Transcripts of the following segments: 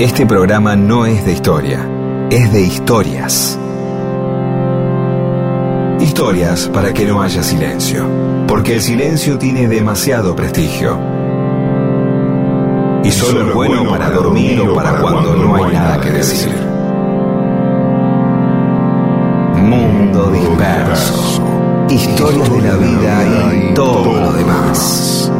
Este programa no es de historia, es de historias. Historias para que no haya silencio, porque el silencio tiene demasiado prestigio. Y solo es bueno para dormir o para cuando no hay nada que decir. Mundo disperso. Historias de la vida y todo lo demás.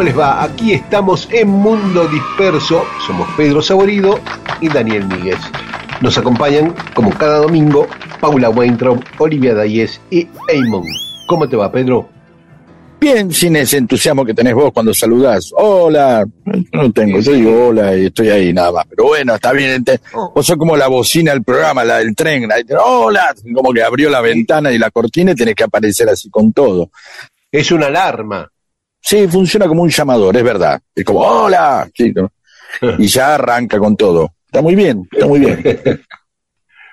¿Cómo les va? Aquí estamos en Mundo Disperso. Somos Pedro Saborido y Daniel Míguez. Nos acompañan, como cada domingo, Paula Weintraub, Olivia Dayes y Eamon. ¿Cómo te va, Pedro? Bien, sin ese entusiasmo que tenés vos cuando saludás. Hola, no tengo, yo digo hola y estoy ahí nada más. Pero bueno, está bien. ente- Vos sos como la bocina del programa, la del tren. la hola, como que abrió la ventana y la cortina y tenés que aparecer así con todo. Es una alarma. Sí, funciona como un llamador, es verdad. Es como, hola, y ya arranca con todo. Está muy bien, está muy bien.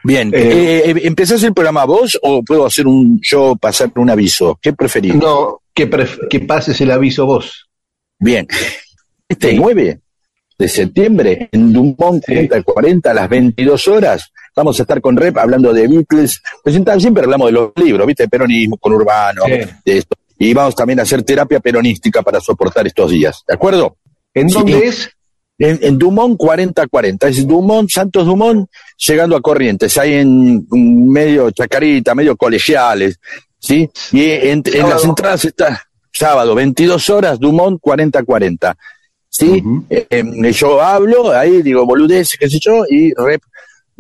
Bien, Eh, eh, ¿empezás el programa vos o puedo hacer un yo pasar un aviso? ¿Qué preferís? No, que, pref- que pases el aviso vos. Bien. Este Sí. 9 de septiembre, en Dumont 40 a las 22 horas, vamos a estar con Rep hablando de Beatles. Presentamos, siempre hablamos de los libros, ¿viste? Peronismo, con Urbano, Sí. de esto. Y vamos también a hacer terapia peronística para soportar estos días, ¿de acuerdo? ¿En Sí. dónde es? En, en Dumont 4040, es Dumont, Santos Dumont, llegando a Corrientes, ahí en, medio Chacarita, medio colegiales, ¿sí? Y en, en las entradas está sábado, 22 horas, Dumont 4040, ¿sí? Ujú. Eh, eh, yo hablo, ahí digo boludez, qué sé yo, y Rep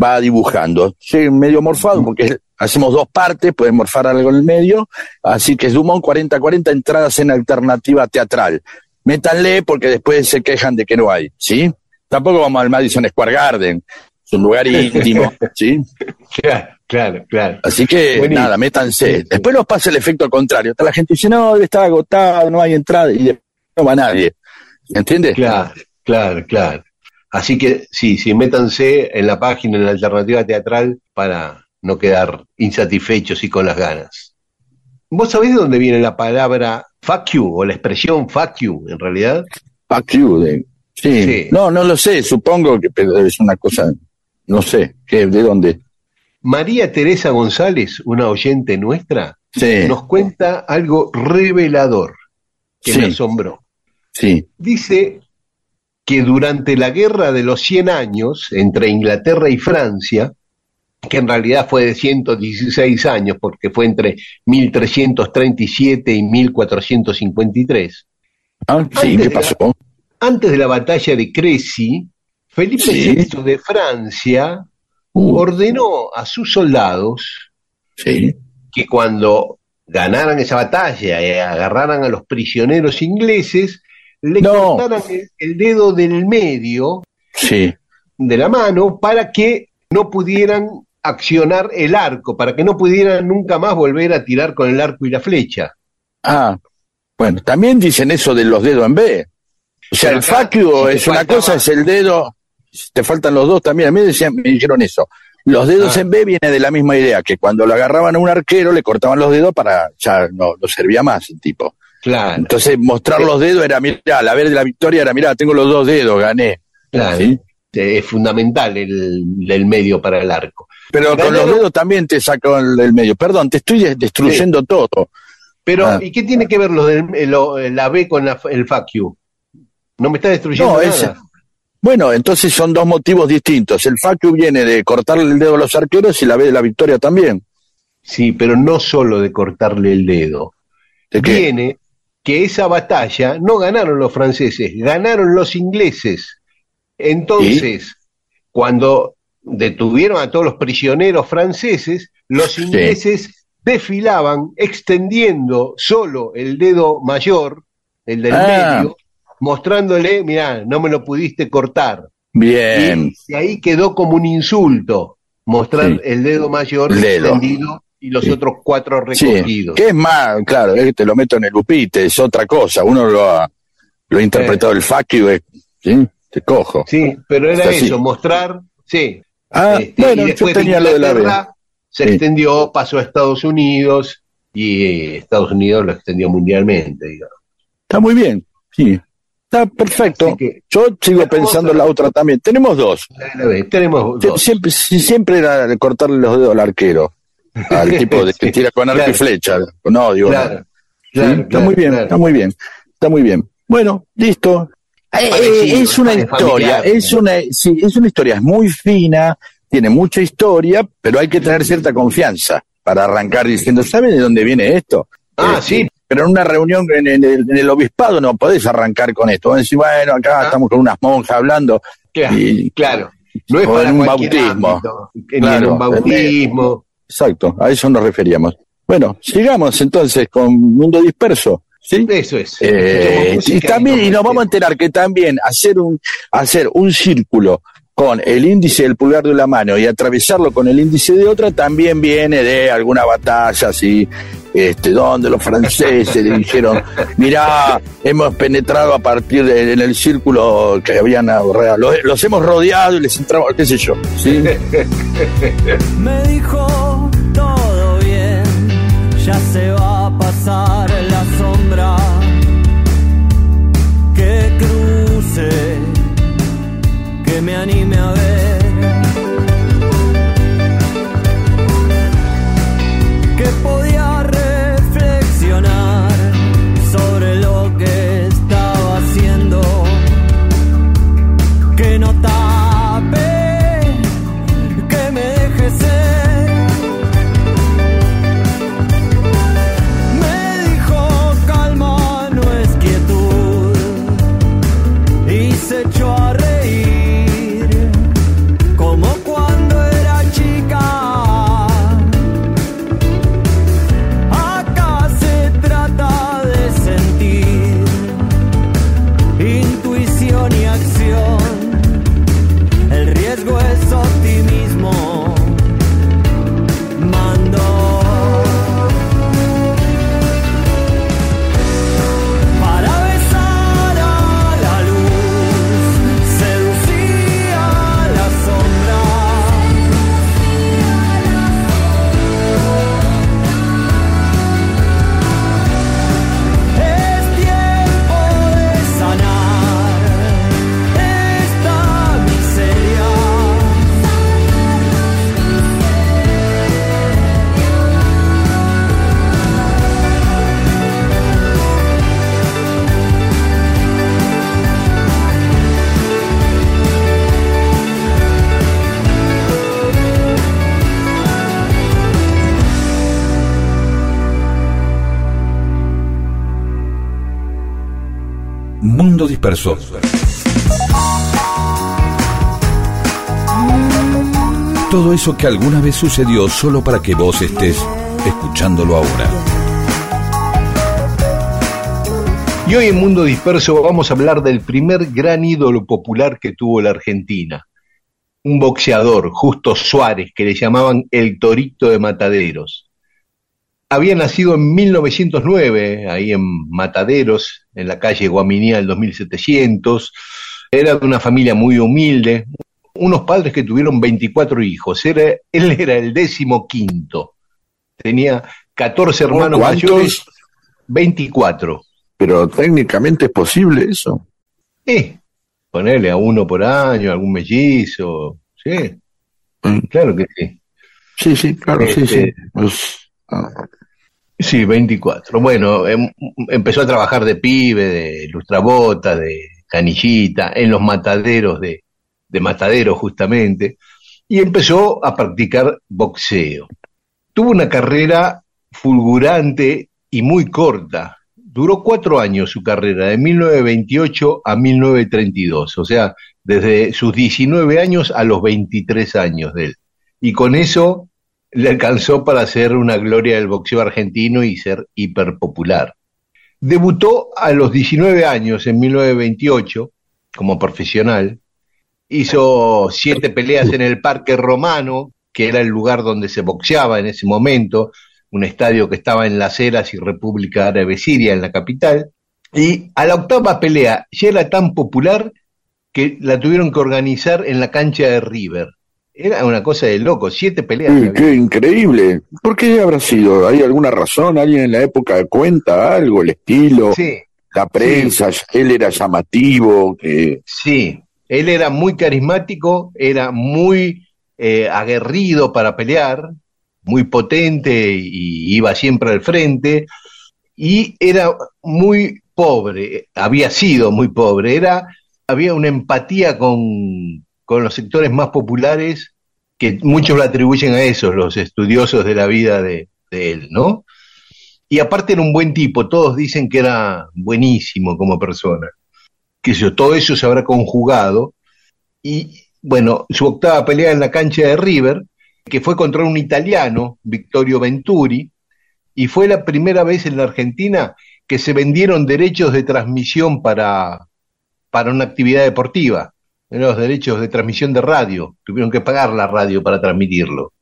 va dibujando. Sí, medio morfado, porque hacemos dos partes, pueden morfar algo en el medio, así que es Dumont 4040, entradas en alternativa teatral. Métanle porque después se quejan de que no hay, ¿sí? Tampoco vamos al Madison Square Garden, es un lugar íntimo, ¿sí? Claro, claro, claro. Así que Buenísimo. nada, métanse. Después nos pasa el efecto contrario. Está la gente dice, no, debe estar agotado, no hay entrada, y después no va nadie. ¿Entiendes? Claro, claro, claro. Así que sí, sí, métanse en la página, en la alternativa teatral, para no quedar insatisfechos y con las ganas. ¿Vos sabés de dónde viene la palabra fuck you o la expresión fuck you en realidad? Fuck you, de- sí. Sí. No, no lo sé, supongo que pero es una cosa, no sé, ¿qué, ¿de dónde? María Teresa González, una oyente nuestra, Sí, nos cuenta algo revelador que Sí. me asombró. sí, Dice que durante la guerra de los 100 años entre Inglaterra y Francia, que en realidad fue de 116 años porque fue entre 1337 y 1453, Ah, sí, Antes ¿qué pasó? antes de la batalla de Crécy, Felipe Sí. VI de Francia Uh, ordenó a sus soldados sí, que cuando ganaran esa batalla y agarraran a los prisioneros ingleses, le No. cortaran el, el dedo del medio sí, de la mano para que no pudieran accionar el arco, para que no pudieran nunca más volver a tirar con el arco y la flecha. Ah, bueno, también dicen eso de los dedos en B. O sea, Pero el you si es una cosa, es el dedo, te faltan los dos también. A mí decían, me dijeron eso. Los dedos Ah. en B viene de la misma idea, que cuando lo agarraban a un arquero le cortaban los dedos para, ya no, no servía más el tipo. Claro, Entonces mostrar los dedos era, mirá, la vez de la victoria era, mirá, tengo los dos dedos, gané. claro. ¿Sí? Es fundamental el, el medio para el arco. Pero con los dedos también te saco el, el medio. Perdón, te estoy des- destruyendo todo. Pero, Ah. ¿y qué tiene que ver los del- eh, lo- la B con la- el fuck you? No me está destruyendo No, nada. es- Bueno, entonces son dos motivos distintos. El fuck you viene de cortarle el dedo a los arqueros y la B de la victoria también. Sí, pero no solo de cortarle el dedo. viene que esa batalla no ganaron los franceses, ganaron los ingleses. Entonces, cuando detuvieron a todos los prisioneros franceses, los ingleses desfilaban extendiendo solo el dedo mayor, el del Ah. medio, mostrándole, mirá, no me lo pudiste cortar. Bien. Y, ahí quedó como un insulto mostrar Sí. el dedo mayor El dedo. extendido y los Sí. otros cuatro recogidos. que es más, claro, es que te lo meto en el upite, es otra cosa. Uno lo ha, lo ha interpretado el fuck you, eh, ¿sí? Te cojo. Sí, pero era así. eso, mostrar, sí. Ah, Este, bueno, y yo después tenía lo de la B. se Sí. extendió, pasó a Estados Unidos y eh, Estados Unidos lo extendió mundialmente, digamos. Está muy bien, sí. Está perfecto. Que- Yo sigo pensando otra. la otra también. Tenemos dos. La B, Tenemos dos. Siempre, si- siempre era cortarle los dedos al arquero. Al tipo de que tira con arco claro. y flecha. No, digo. Claro, está muy bien, está muy bien. Está muy bien. Bueno, listo. Parecido, es una historia, es una, sí, es una historia, es muy fina, tiene mucha historia, pero hay que tener cierta confianza para arrancar diciendo, ¿saben de dónde viene esto? Ah, Eh, sí. Pero en una reunión en, el, en el obispado no podés arrancar con esto. Vos decís, bueno, acá Ah. estamos con unas monjas hablando. Claro, Y- claro. No es para en un bautismo. ámbito, Claro, en un bautismo. Exacto, a eso nos referíamos. Bueno, sigamos entonces con Mundo Disperso. ¿Sí? Eso es. Eh, y también, y nos vamos a enterar que también hacer un, hacer un círculo con el índice del pulgar de una mano y atravesarlo con el índice de otra también viene de alguna batalla así, este, donde los franceses le dijeron, mirá, hemos penetrado a partir de, en el círculo que habían los, los hemos rodeado y les entramos, qué sé yo, ¿sí? Me dijo todo bien, ya se va a pasar la Que cruce, que me anime a ver. Todo eso que alguna vez sucedió solo para que vos estés escuchándolo ahora. Y hoy en Mundo Disperso vamos a hablar del primer gran ídolo popular que tuvo la Argentina. Un boxeador, Justo Suárez, que le llamaban el Torito de Mataderos. Había nacido en 1909, ahí en Mataderos, en la calle Guaminía del 2700. Era de una familia muy humilde, unos padres que tuvieron 24 hijos. Era, él era el décimo quinto. Tenía 14 hermanos ¿Cuántos? mayores, 24. Pero técnicamente es posible eso. Eh, ponerle a uno por año, algún mellizo, sí, Mm. claro que sí. Sí, sí, claro, sí, sí. Pues, ah, Sí, 24. Bueno, em- empezó a trabajar de pibe, de lustrabota, de canillita, en los mataderos de, de mataderos justamente, y empezó a practicar boxeo. Tuvo una carrera fulgurante y muy corta. Duró cuatro años su carrera, de 1928 a 1932, o sea, desde sus 19 años a los 23 años de él. Y con eso le alcanzó para ser una gloria del boxeo argentino y ser hiperpopular. Debutó a los 19 años, en 1928, como profesional. Hizo siete peleas en el Parque Romano, que era el lugar donde se boxeaba en ese momento, un estadio que estaba en Las Heras y República Árabe Siria, en la capital. Y a la octava pelea ya era tan popular que la tuvieron que organizar en la cancha de River. Era una cosa de loco, siete peleas. Sí, qué increíble. ¿Por qué habrá sido? ¿Hay alguna razón? ¿Alguien en la época cuenta algo? ¿El estilo? Sí, ¿La prensa? ¿Él era llamativo? que sí. Él era muy carismático, era muy eh, aguerrido para pelear, muy potente y iba siempre al frente. Y era muy pobre, había sido muy pobre, era, había una empatía con, con los sectores más populares que muchos lo atribuyen a esos, los estudiosos de la vida de, él, ¿no? Y aparte era un buen tipo, todos dicen que era buenísimo como persona. Que yo, todo eso se habrá conjugado. Y bueno, su octava pelea en la cancha de River, que fue contra un italiano, Vittorio Venturi, y fue la primera vez en la Argentina que se vendieron derechos de transmisión para, para una actividad deportiva los derechos de transmisión de radio. Tuvieron que pagar la radio para transmitirlo.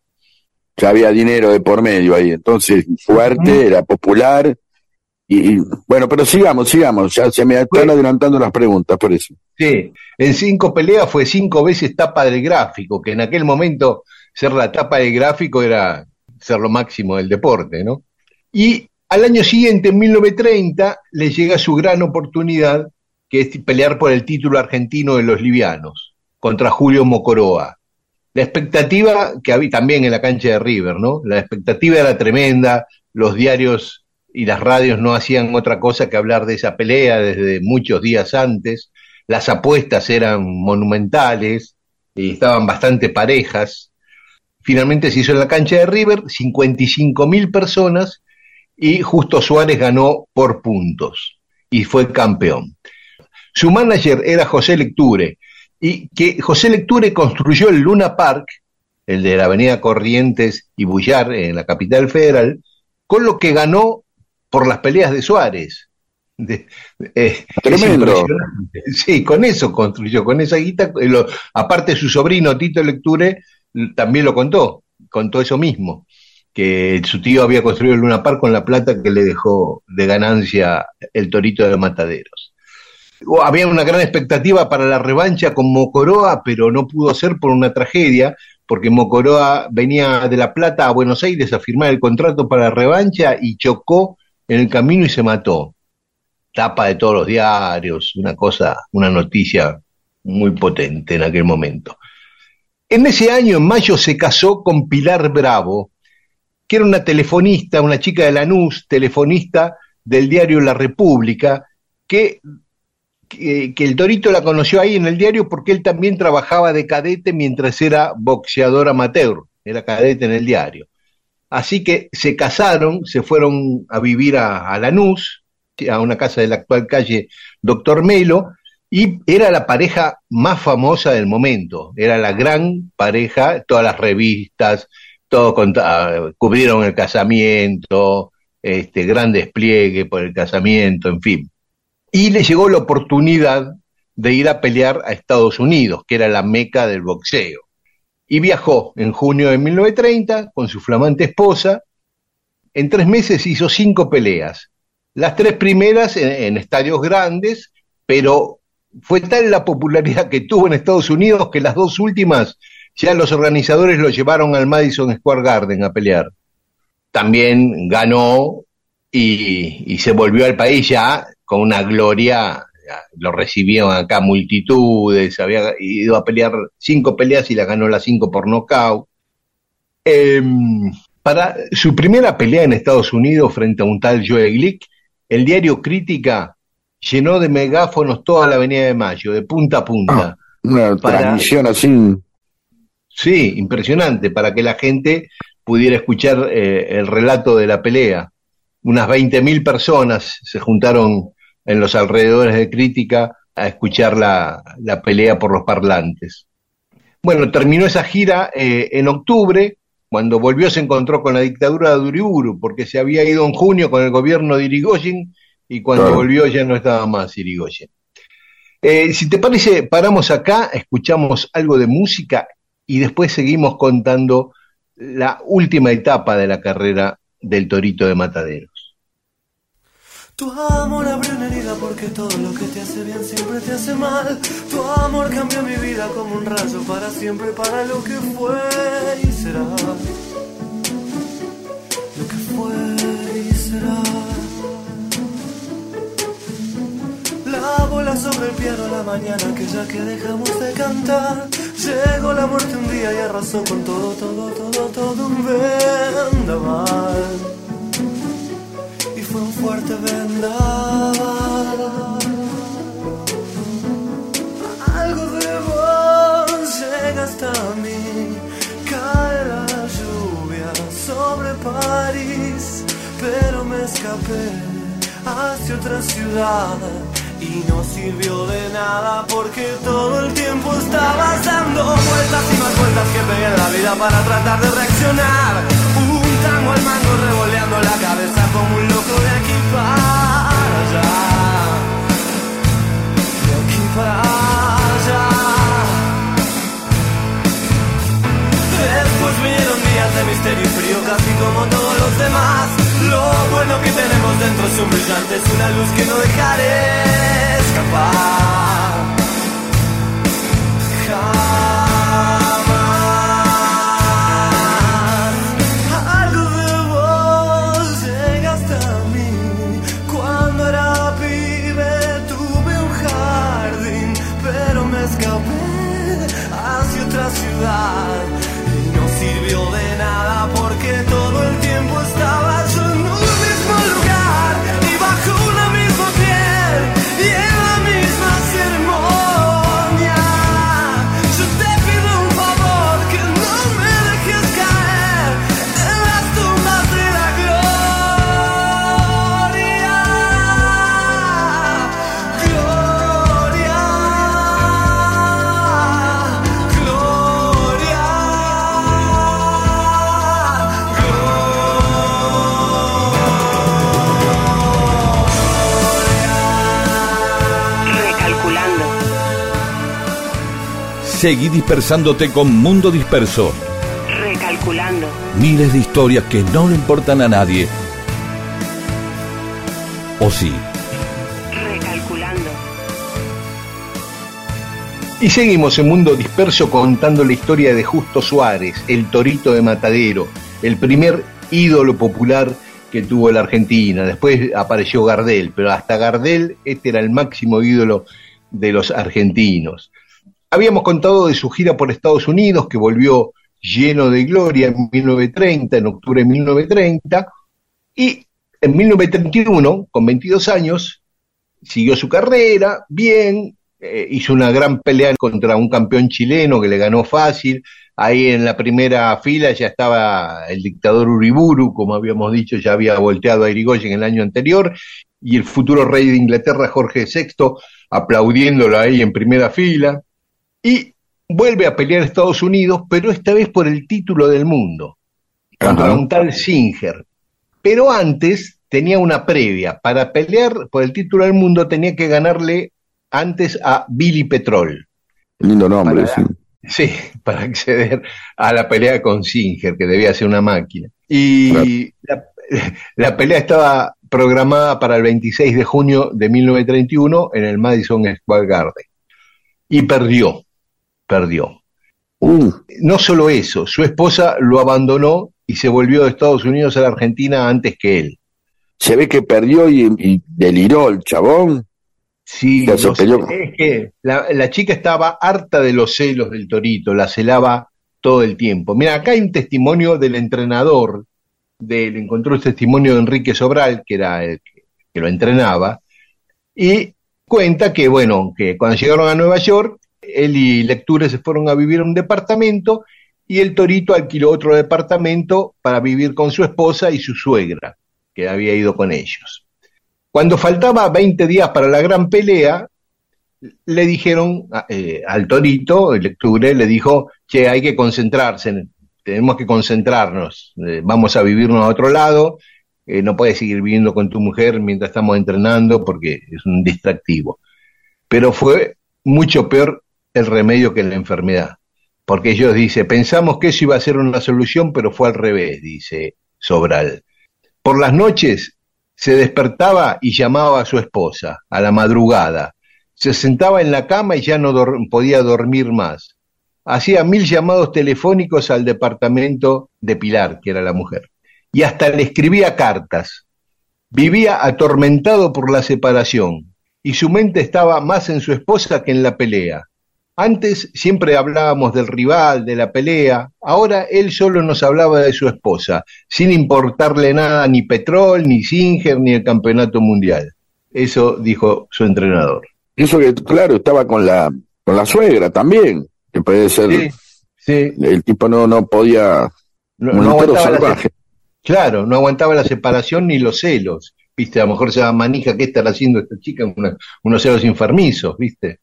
ya había dinero de por medio ahí, entonces fuerte, era popular. Y, y, bueno, pero sigamos, sigamos, ya se me están adelantando las preguntas, por eso. Sí, en cinco peleas fue cinco veces tapa del gráfico, que en aquel momento ser la tapa del gráfico era ser lo máximo del deporte, ¿no? Y al año siguiente, en 1930, le llega su gran oportunidad, que es pelear por el título argentino de los livianos, contra Julio Mocoroa. La expectativa que había también en la cancha de River, ¿no? La expectativa era tremenda, los diarios y las radios no hacían otra cosa que hablar de esa pelea desde muchos días antes, las apuestas eran monumentales y estaban bastante parejas. Finalmente se hizo en la cancha de River, 55 mil personas y Justo Suárez ganó por puntos y fue campeón. Su manager era José Lecture y que José Lecture construyó el Luna Park, el de la avenida Corrientes y Bullar en la capital federal, con lo que ganó por las peleas de Suárez. De- eh, es Tremendo. impresionante. Sí, con eso construyó, con esa guita. eh, lo- aparte su sobrino Tito Lecture también lo contó, contó eso mismo, que su tío había construido el Luna Park con la plata que le dejó de ganancia el Torito de Mataderos. Había una gran expectativa para la revancha con Mocoroa, pero no pudo ser por una tragedia, porque Mocoroa venía de La Plata a Buenos Aires a firmar el contrato para revancha y chocó en el camino y se mató. Tapa de todos los diarios, una cosa, una noticia muy potente en aquel momento. En ese año, en mayo, se casó con Pilar Bravo, que era una telefonista, una chica de Lanús, telefonista del diario La República, que, que, el Torito la conoció ahí en el diario porque él también trabajaba de cadete mientras era boxeador amateur, era cadete en el diario. Así que se casaron, se fueron a vivir a, a Lanús, a una casa de la actual calle Doctor Melo, y era la pareja más famosa del momento, era la gran pareja, todas las revistas, todo conta- cubrieron el casamiento, este gran despliegue por el casamiento, en fin. Y le llegó la oportunidad de ir a pelear a Estados Unidos, que era la meca del boxeo. Y viajó en junio de 1930 con su flamante esposa. En tres meses hizo cinco peleas. Las tres primeras en, estadios grandes, pero fue tal la popularidad que tuvo en Estados Unidos que las dos últimas ya los organizadores lo llevaron al Madison Square Garden a pelear. También ganó y se volvió al país ya con una gloria, lo recibieron acá multitudes, había ido a pelear cinco peleas y la ganó las cinco por nocaut. Em, para su primera pelea en Estados Unidos frente a un tal Joe Glick, el diario Crítica llenó de megáfonos toda la Avenida de Mayo, de punta a punta. Una Para- transmisión así. Sí, impresionante, para que la gente pudiera escuchar eh, el relato de la pelea. unas 20.000 personas se juntaron en los alrededores de Crítica a escuchar la, la pelea por los parlantes. Bueno, terminó esa gira eh, en octubre, cuando volvió se encontró con la dictadura de Uriburu, porque se había ido en junio con el gobierno de Irigoyen y cuando volvió ya no estaba más Irigoyen. Eh, si te parece, paramos acá, escuchamos algo de música y después seguimos contando la última etapa de la carrera del Torito de Matadero. Tu amor abrió una herida porque todo lo que te hace bien siempre te hace mal. Tu amor cambió mi vida como un rayo para siempre, para lo que fue y será. Lo que fue y será. La bola sobre el piano la mañana que ya que dejamos de cantar. Llegó la muerte un día y arrasó con todo, todo, todo, todo un vendaval un fuerte vendaval. Algo de vos llega hasta mí, cae la lluvia sobre París, pero me escapé hacia otra ciudad. Y no sirvió de nada porque todo el tiempo estabas dando vueltas y más vueltas que pegué en la vida para tratar de reaccionar tango al mango revoleando la cabeza como un loco de aquí para allá. De aquí para allá. Después vinieron días de misterio y frío casi como todos los demás. Lo bueno que tenemos dentro es un brillante, es una luz que no dejaré escapar. Y no sirvió de Seguí dispersándote con Mundo Disperso. Recalculando. Miles de historias que no le importan a nadie. ¿O sí? Recalculando. Y seguimos en Mundo Disperso contando la historia de Justo Suárez, el torito de Matadero, el primer ídolo popular que tuvo la Argentina. Después apareció Gardel, pero hasta Gardel este era el máximo ídolo de los argentinos. Habíamos contado de su gira por Estados Unidos, que volvió lleno de gloria en 1930, en octubre de 1930, y en 1931, con 22 años, siguió su carrera, bien, eh, hizo una gran pelea contra un campeón chileno que le ganó fácil. Ahí en la primera fila ya estaba el dictador Uriburu, como habíamos dicho, ya había volteado a Irigoyen el año anterior, y el futuro rey de Inglaterra, Jorge VI, aplaudiéndolo ahí en primera fila. Y vuelve a pelear Estados Unidos, pero esta vez por el título del mundo, contra Ajá. un tal Singer. Pero antes tenía una previa. Para pelear por el título del mundo tenía que ganarle antes a Billy Petrol. Lindo nombre, Para- sí. Sí, para acceder a la pelea con Singer, que debía ser una máquina. Y la, la pelea estaba programada para el 26 de junio de 1931 en el Madison Square Garden. Y perdió, perdió. Uh, No solo eso, su esposa lo abandonó y se volvió de Estados Unidos a la Argentina antes que él. se ve que perdió y, y deliró el chabón. Sí, no sé, es que la, la chica estaba harta de los celos del torito, la celaba todo el tiempo. Mira, acá hay un testimonio del entrenador, de, le encontró el testimonio de Enrique Sobral, que era el que, que lo entrenaba, y cuenta que, bueno, que cuando llegaron a Nueva York, él y Lecture se fueron a vivir a un departamento y el torito alquiló otro departamento para vivir con su esposa y su suegra. que había ido con ellos. Cuando faltaba 20 días para la gran pelea, le dijeron eh, al torito, lecture, le dijo, che, hay que concentrarse, tenemos que concentrarnos, eh, vamos a vivirnos a otro lado, eh, no puedes seguir viviendo con tu mujer mientras estamos entrenando porque es un distractivo. Pero fue mucho peor el remedio que la enfermedad, porque ellos dicen, pensamos que eso iba a ser una solución, pero fue al revés, dice Sobral. Por las noches se despertaba y llamaba a su esposa, a la madrugada. Se sentaba en la cama y ya no podía dormir más. Hacía mil llamados telefónicos al departamento de Pilar, que era la mujer y hasta le escribía cartas. Vivía atormentado por la separación y su mente estaba más en su esposa que en la pelea. Antes siempre hablábamos del rival, de la pelea, ahora él solo nos hablaba de su esposa, sin importarle nada ni Petrol, ni Singer, ni el campeonato mundial. Eso dijo su entrenador. Eso que, claro, estaba con la, con la suegra también, que puede ser... Sí, sí. El tipo no, no podía... No, un no salvaje. Claro, no aguantaba la separación ni los celos. Viste, a lo mejor se manija, ¿qué estará haciendo esta chica? Una- unos celos enfermizos, viste.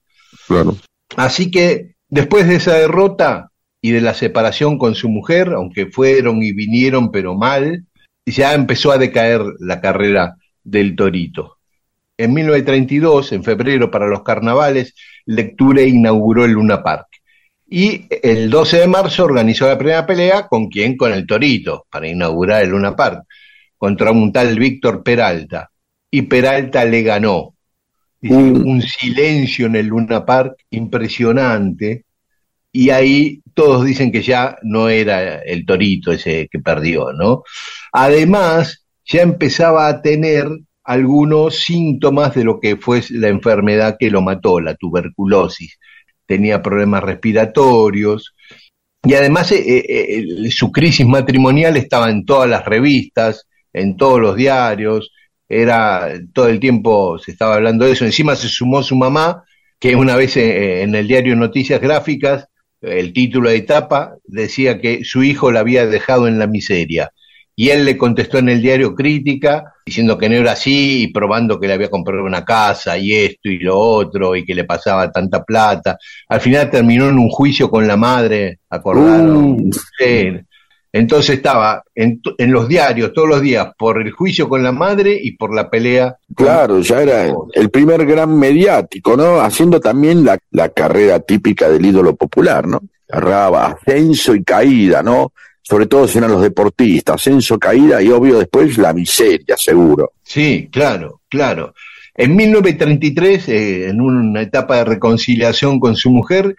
Claro. Así que después de esa derrota y de la separación con su mujer, aunque fueron y vinieron, pero mal, ya empezó a decaer la carrera del Torito. En 1932, en febrero, para los carnavales, Lecture inauguró el Luna Park. Y el 12 de marzo organizó la primera pelea, ¿con quién? Con el Torito, para inaugurar el Luna Park, contra un tal Víctor Peralta. Y Peralta le ganó. Un silencio en el Luna Park impresionante. Y ahí todos dicen que ya no era el Torito ese que perdió, ¿no? Además, ya empezaba a tener algunos síntomas de lo que fue la enfermedad que lo mató, la tuberculosis. Tenía problemas respiratorios y además eh, eh, el- su crisis matrimonial estaba en todas las revistas, en todos los diarios, era todo el tiempo se estaba hablando de eso. Encima se sumó su mamá, que una vez eh, en el diario Noticias Gráficas, el título de etapa decía que su hijo la había dejado en la miseria. Y él le contestó en el diario Crítica, diciendo que no era así y probando que le había comprado una casa y esto y lo otro y que le pasaba tanta plata. Al final terminó en un juicio con la madre. Uh. Sí. Entonces estaba en, los diarios todos los días por el juicio con la madre y por la pelea. con- Claro, ya era el primer gran mediático, ¿no? Haciendo también la, la carrera típica del ídolo popular, ¿no? Agarraba ascenso y caída, ¿no? Sobre todo si eran los deportistas, ascenso, caída y obvio después la miseria, seguro. Sí, claro, claro. En 1933, eh, en una etapa de reconciliación con su mujer,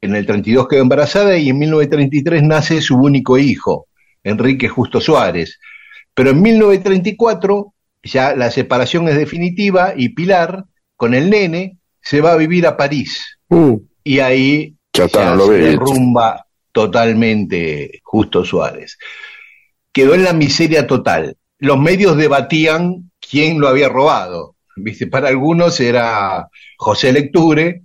en el 32 quedó embarazada y en 1933 nace su único hijo, Enrique Justo Suárez. Pero en 1934 ya la separación es definitiva y Pilar, con el nene, se va a vivir a París. Y ahí Ya está, ya no lo se derrumba totalmente Justo Suárez. Quedó en la miseria total. Los medios debatían quién lo había robado. ¿Viste? Para algunos era José Lecture,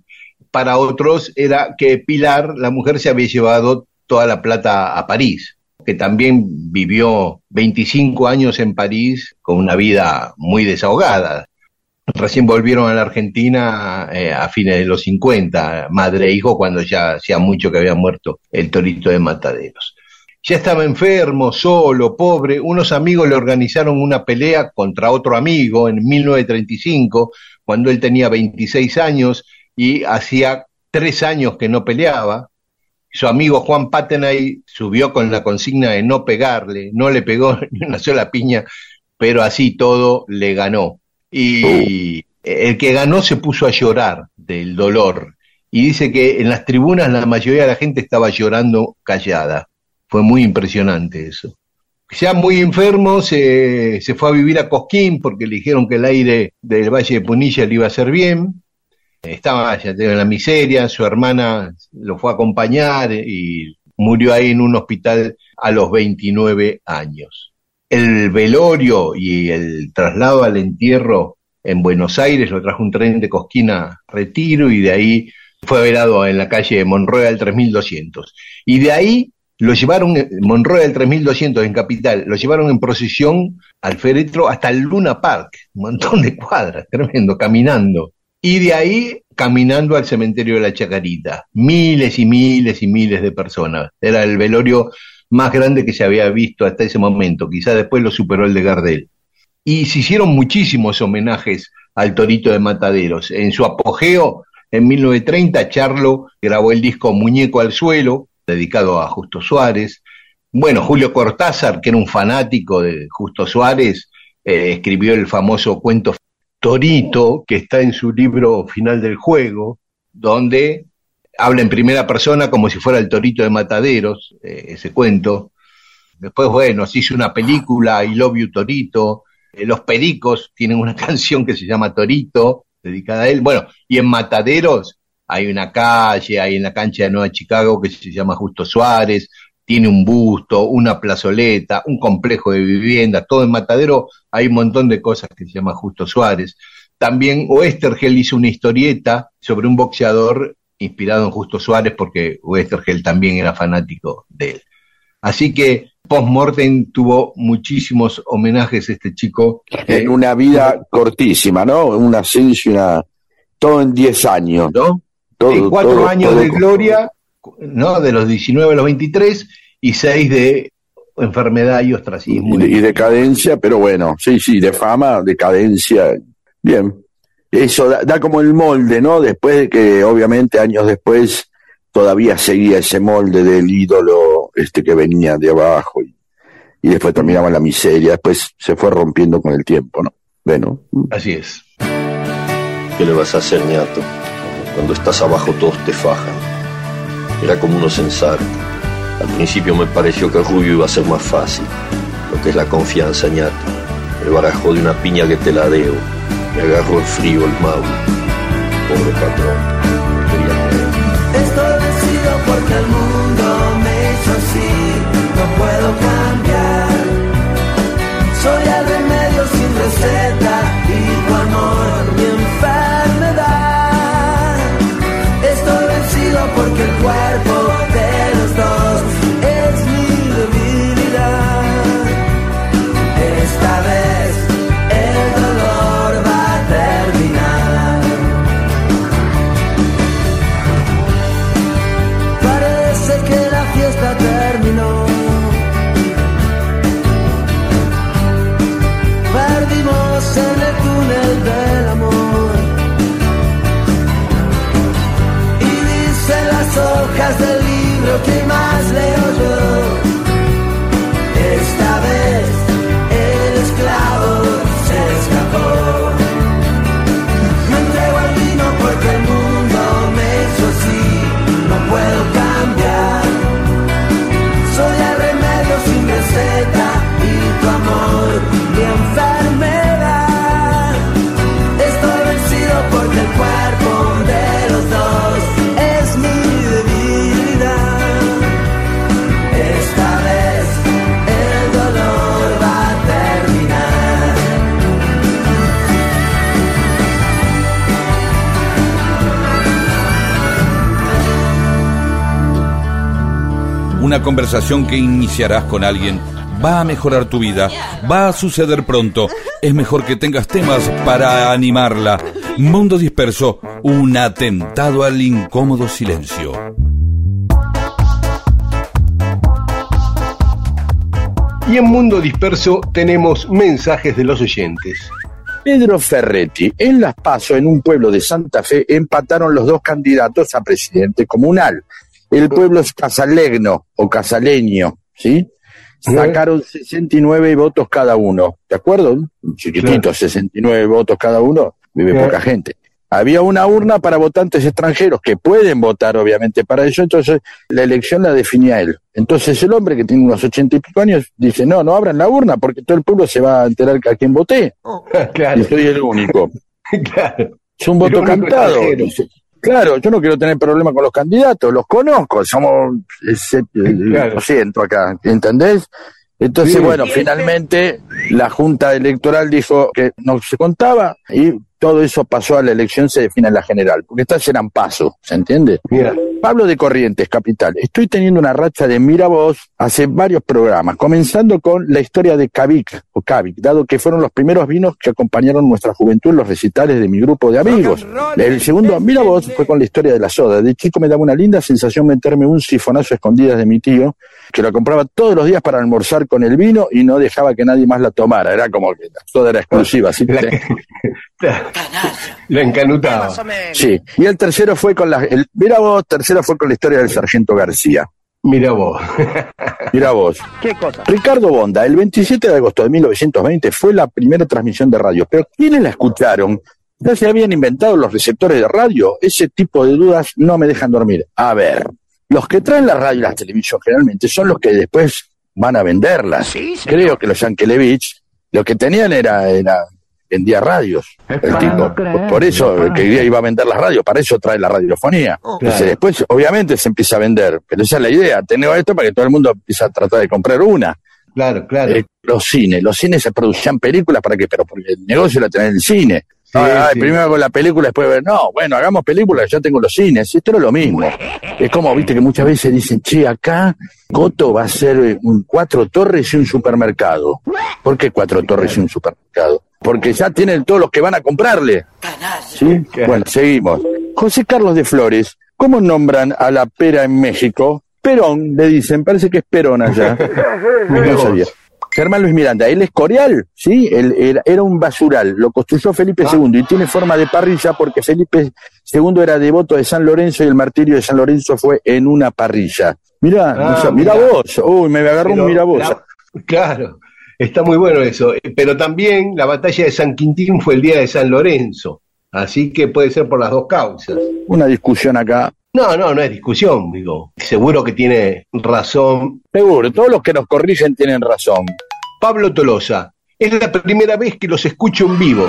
para otros era que Pilar, la mujer, se había llevado toda la plata a París, que también vivió 25 años en París con una vida muy desahogada. Recién volvieron a la Argentina eh, a fines de los 50, madre e hijo, cuando ya hacía mucho que había muerto el torito de Mataderos. Ya estaba enfermo, solo, pobre. Unos amigos le organizaron una pelea contra otro amigo en 1935, cuando él tenía 26 años y hacía tres años que no peleaba. Su amigo Juan Patenay subió con la consigna de no pegarle, no le pegó ni una sola piña, pero así todo le ganó. Y el que ganó se puso a llorar del dolor. Y dice que en las tribunas la mayoría de la gente estaba llorando callada. Fue muy impresionante eso. Ya muy enfermo, se, se fue a vivir a Cosquín porque le dijeron que el aire del Valle de Punilla le iba a hacer bien. Estaba ya en la miseria, su hermana lo fue a acompañar y murió ahí en un hospital a los 29 años. El velorio y el traslado al entierro en Buenos Aires lo trajo un tren de Cosquín a Retiro y de ahí fue velado en la calle de Monroe al 3200. Y de ahí lo llevaron, Monroe del 3200 en Capital, lo llevaron en procesión al féretro hasta el Luna Park, un montón de cuadras, tremendo, caminando. Y de ahí caminando al cementerio de la Chacarita. Miles y miles y miles de personas. Era el velorio más grande que se había visto hasta ese momento. Quizá después lo superó el de Gardel. Y se hicieron muchísimos homenajes al Torito de Mataderos. En su apogeo, en 1930, Charlo grabó el disco Muñeco al Suelo, dedicado a Justo Suárez. Bueno, Julio Cortázar, que era un fanático de Justo Suárez, eh, escribió el famoso cuento Torito, que está en su libro Final del Juego, donde habla en primera persona como si fuera el Torito de Mataderos, eh, ese cuento. Después, bueno, se hizo una película, I Love You Torito. Eh, los Pericos tienen una canción que se llama Torito, dedicada a él. Bueno, y en Mataderos hay una calle, hay en la cancha de Nueva Chicago que se llama Justo Suárez, tiene un busto, una plazoleta, un complejo de viviendas, todo en Matadero hay un montón de cosas que se llama Justo Suárez. También Westergel hizo una historieta sobre un boxeador inspirado en Justo Suárez porque Westergel también era fanático de él. Así que post-mortem tuvo muchísimos homenajes este chico. En una vida cortísima, ¿no? Una ascenso, una... todo en 10 años, ¿no? Todo, cuatro años de gloria, ¿no? De los 19 a los 23 y seis de enfermedad y ostracismo. Y, y decadencia, pero bueno, sí, sí, de fama, decadencia. Bien. Eso da, da, como el molde, ¿no? Después de que, obviamente, años después, todavía seguía ese molde del ídolo este que venía de abajo y, y después terminaba la miseria. Después se fue rompiendo con el tiempo, ¿no? Bueno. Así es. ¿Qué le vas a hacer, ñato? Cuando estás abajo todos te fajan. Era como unos ensartes. Al principio me pareció que el rubio iba a ser más fácil. Lo que es la confianza, ñato. El barajo de una piña que te la debo. Me agarró el frío el mau. Pobre patrón. Estoy vencido porque el mundo me hizo así, no puedo cambiar. Soy el remedio sin receta y amor mi enfermedad. Estoy vencido porque el cuerpo Una conversación que iniciarás con alguien va a mejorar tu vida, va a suceder pronto. Es mejor que tengas temas para animarla. Mundo disperso, un atentado al incómodo silencio. Y en Mundo Disperso tenemos mensajes de los oyentes. Pedro Ferretti, en Las Paso, en un pueblo de Santa Fe, empataron los dos candidatos a presidente comunal. El pueblo es casalegno o casaleño, ¿sí? Sacaron 69 votos cada uno, ¿de acuerdo? Chiquitito, Claro. 69 votos cada uno, vive poca gente. Había una urna para votantes extranjeros que pueden votar, obviamente, para eso, entonces la elección la definía él. Entonces el hombre que tiene unos ochenta y pico años dice, no, no abran la urna porque todo el pueblo se va a enterar a quién voté. claro, Y soy el único. claro. Es un voto cantado. Dice, Claro, yo no quiero tener problema con los candidatos, los conozco, somos el Claro. por ciento acá, ¿entendés? Entonces, Sí. bueno, finalmente la Junta Electoral dijo que no se contaba y todo eso pasó a la elección, se define en la general, porque estas eran pasos, ¿se entiende? Mira, Pablo de Corrientes, Capital. Estoy teniendo una racha de mira vos hace varios programas, comenzando con la historia de Cavic, o Cavic, dado que fueron los primeros vinos que acompañaron nuestra juventud en los recitales de mi grupo de amigos. El segundo mira vos fue con la historia de la soda. De chico me daba una linda sensación meterme un sifonazo a escondidas de mi tío, que la compraba todos los días para almorzar con el vino y no dejaba que nadie más la tomara. Era como que la soda era exclusiva, así que... La encanutaba. Sí, y el tercero fue con la, el, mira vos, tercero fue con la historia del sargento García. Mira vos. Mira vos. ¿Qué cosa? Ricardo Bonda, el 27 de agosto de 1920 fue la primera transmisión de radio, pero ¿quiénes la escucharon? Ya se habían inventado los receptores de radio. Ese tipo de dudas no me dejan dormir. A ver, los que traen la radio y la televisión generalmente son los que después van a venderlas. Sí. Creo que los Yankelevich lo que tenían era, era vendía radios. El tipo. Por, por eso que iba a vender las radios, para eso trae la radiofonía. Entonces, Claro. después, obviamente, se empieza a vender. Pero esa es la idea. Tenemos esto para que todo el mundo empiece a tratar de comprar una. Claro, claro. Eh, los cines, los cines se producían películas para qué, pero porque el negocio era tener el cine. Sí, Ay, ay, sí. Primero hago la película, después ver, no, bueno, hagamos películas, ya tengo los cines. Esto era lo mismo. Es como, viste, que muchas veces dicen, che, acá Coto va a ser eh, un cuatro torres y un supermercado. ¿Por qué cuatro torres y un supermercado? Porque ya tienen todos los que van a comprarle. ¿Sí? Bueno, seguimos. José Carlos de Flores, ¿cómo nombran a la pera en México? Perón, le dicen, parece que es Perón allá. No sabía. Germán Luis Miranda, él es coreal, ¿sí? Él era, era un basural, lo construyó Felipe II y tiene forma de parrilla porque Felipe II era devoto de San Lorenzo y el martirio de San Lorenzo fue en una parrilla. Mirá, Ah, mirá mirá. vos, uy, me agarró Pero un mirá vos. la- claro, está muy bueno eso. Pero también la batalla de San Quintín fue el día de San Lorenzo. Así que puede ser por las dos causas. Una discusión acá. No, no, no es discusión, digo. Seguro que tiene razón. Seguro, todos los que nos corrigen tienen razón. Pablo Tolosa, es la primera vez que los escucho en vivo.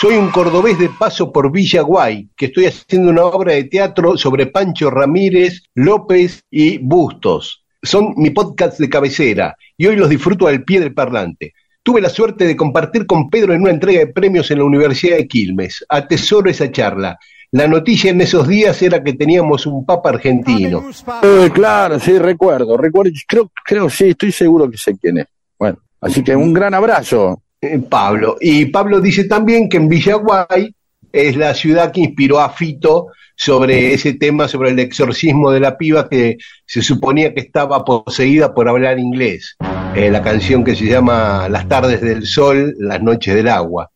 Soy un cordobés de paso por Villa Guay, que estoy haciendo una obra de teatro sobre Pancho Ramírez, López y Bustos. Son mi podcast de cabecera y hoy los disfruto al pie del parlante. Tuve la suerte de compartir con Pedro en una entrega de premios en la Universidad de Quilmes. Atesoro esa charla. La noticia en esos días era que teníamos un papa argentino. Eh, claro, sí, recuerdo, recuerdo, creo, creo, sí, estoy seguro que sé quién es. Bueno, así que un gran abrazo. Eh, Pablo. Y Pablo dice también que en Villaguay es la ciudad que inspiró a Fito sobre ese tema, sobre el exorcismo de la piba que se suponía que estaba poseída por hablar inglés. Eh, la canción que se llama Las tardes del sol, las noches del agua.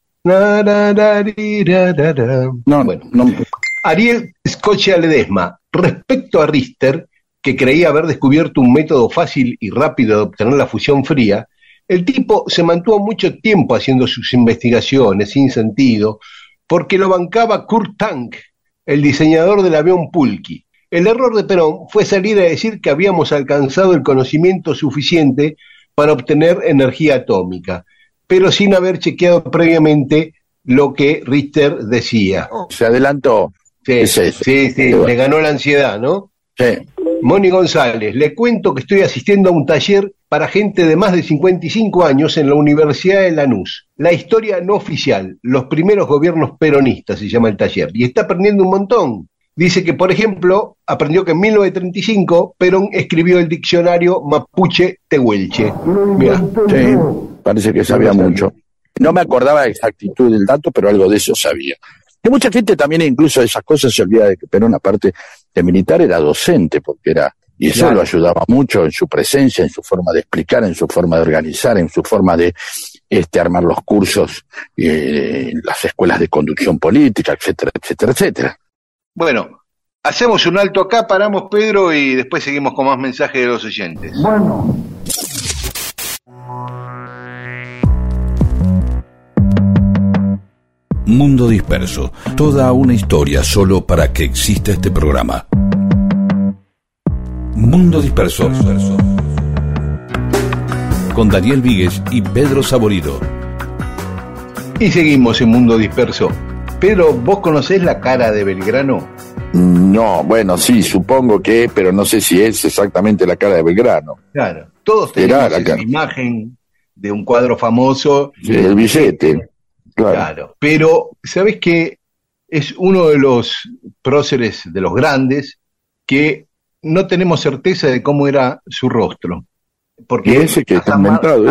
No, Bueno, no, Ariel Scotia Ledesma, respecto a Richter, que creía haber descubierto un método fácil y rápido de obtener la fusión fría, el tipo se mantuvo mucho tiempo haciendo sus investigaciones sin sentido, porque lo bancaba Kurt Tank, el diseñador del avión Pulki. El error de Perón fue salir a decir que habíamos alcanzado el conocimiento suficiente para obtener energía atómica, pero sin haber chequeado previamente lo que Richter decía. se adelantó. Sí, sí, sí, Bueno. le ganó la ansiedad, ¿no? Sí. Moni González, le cuento que estoy asistiendo a un taller para gente de más de 55 años en la Universidad de Lanús. La historia no oficial, los primeros gobiernos peronistas se llama el taller, y está aprendiendo un montón. Dice que, por ejemplo, aprendió que en 1935 Perón escribió el diccionario Mapuche Tehuelche. Mira, Sí, parece que sabía mucho. No me acordaba de exactitud del dato, pero algo de eso sabía. Que mucha gente también incluso de esas cosas se olvida de que Perón, aparte de militar, era docente, porque era, y eso Claro. lo ayudaba mucho en su presencia, en su forma de explicar, en su forma de organizar, en su forma de este, armar los cursos eh, en las escuelas de conducción política, etcétera, etcétera, etcétera. Bueno, hacemos un alto acá, paramos Pedro y después seguimos con más mensajes de los oyentes. Mundo Disperso. Toda una historia solo para que exista este programa. Mundo Disperso. Con Daniel Víguez y Pedro Saborido. Y seguimos en Mundo Disperso. Pedro, ¿vos conocés la cara de Belgrano? No, bueno, sí, supongo que, pero no sé si es exactamente la cara de Belgrano. claro. Todos tenemos la esa imagen de un cuadro famoso. Sí, el billete. Claro. Claro. Pero, ¿sabés qué? Es uno de los próceres de los grandes que no tenemos certeza de cómo era su rostro. Porque Y ese que está inventado,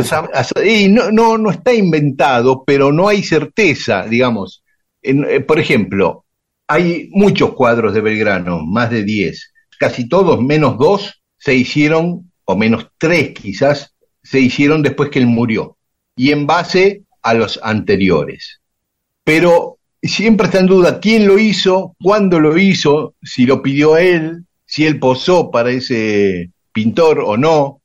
y no, no, no está inventado, pero no hay certeza, digamos. En- eh, por ejemplo, hay muchos cuadros de Belgrano, más de 10. Casi todos, menos dos, se hicieron, o menos tres quizás, se hicieron después que él murió. Y en base a los anteriores. Pero siempre está en duda quién lo hizo, cuándo lo hizo, si lo pidió él, si él posó para ese pintor o no.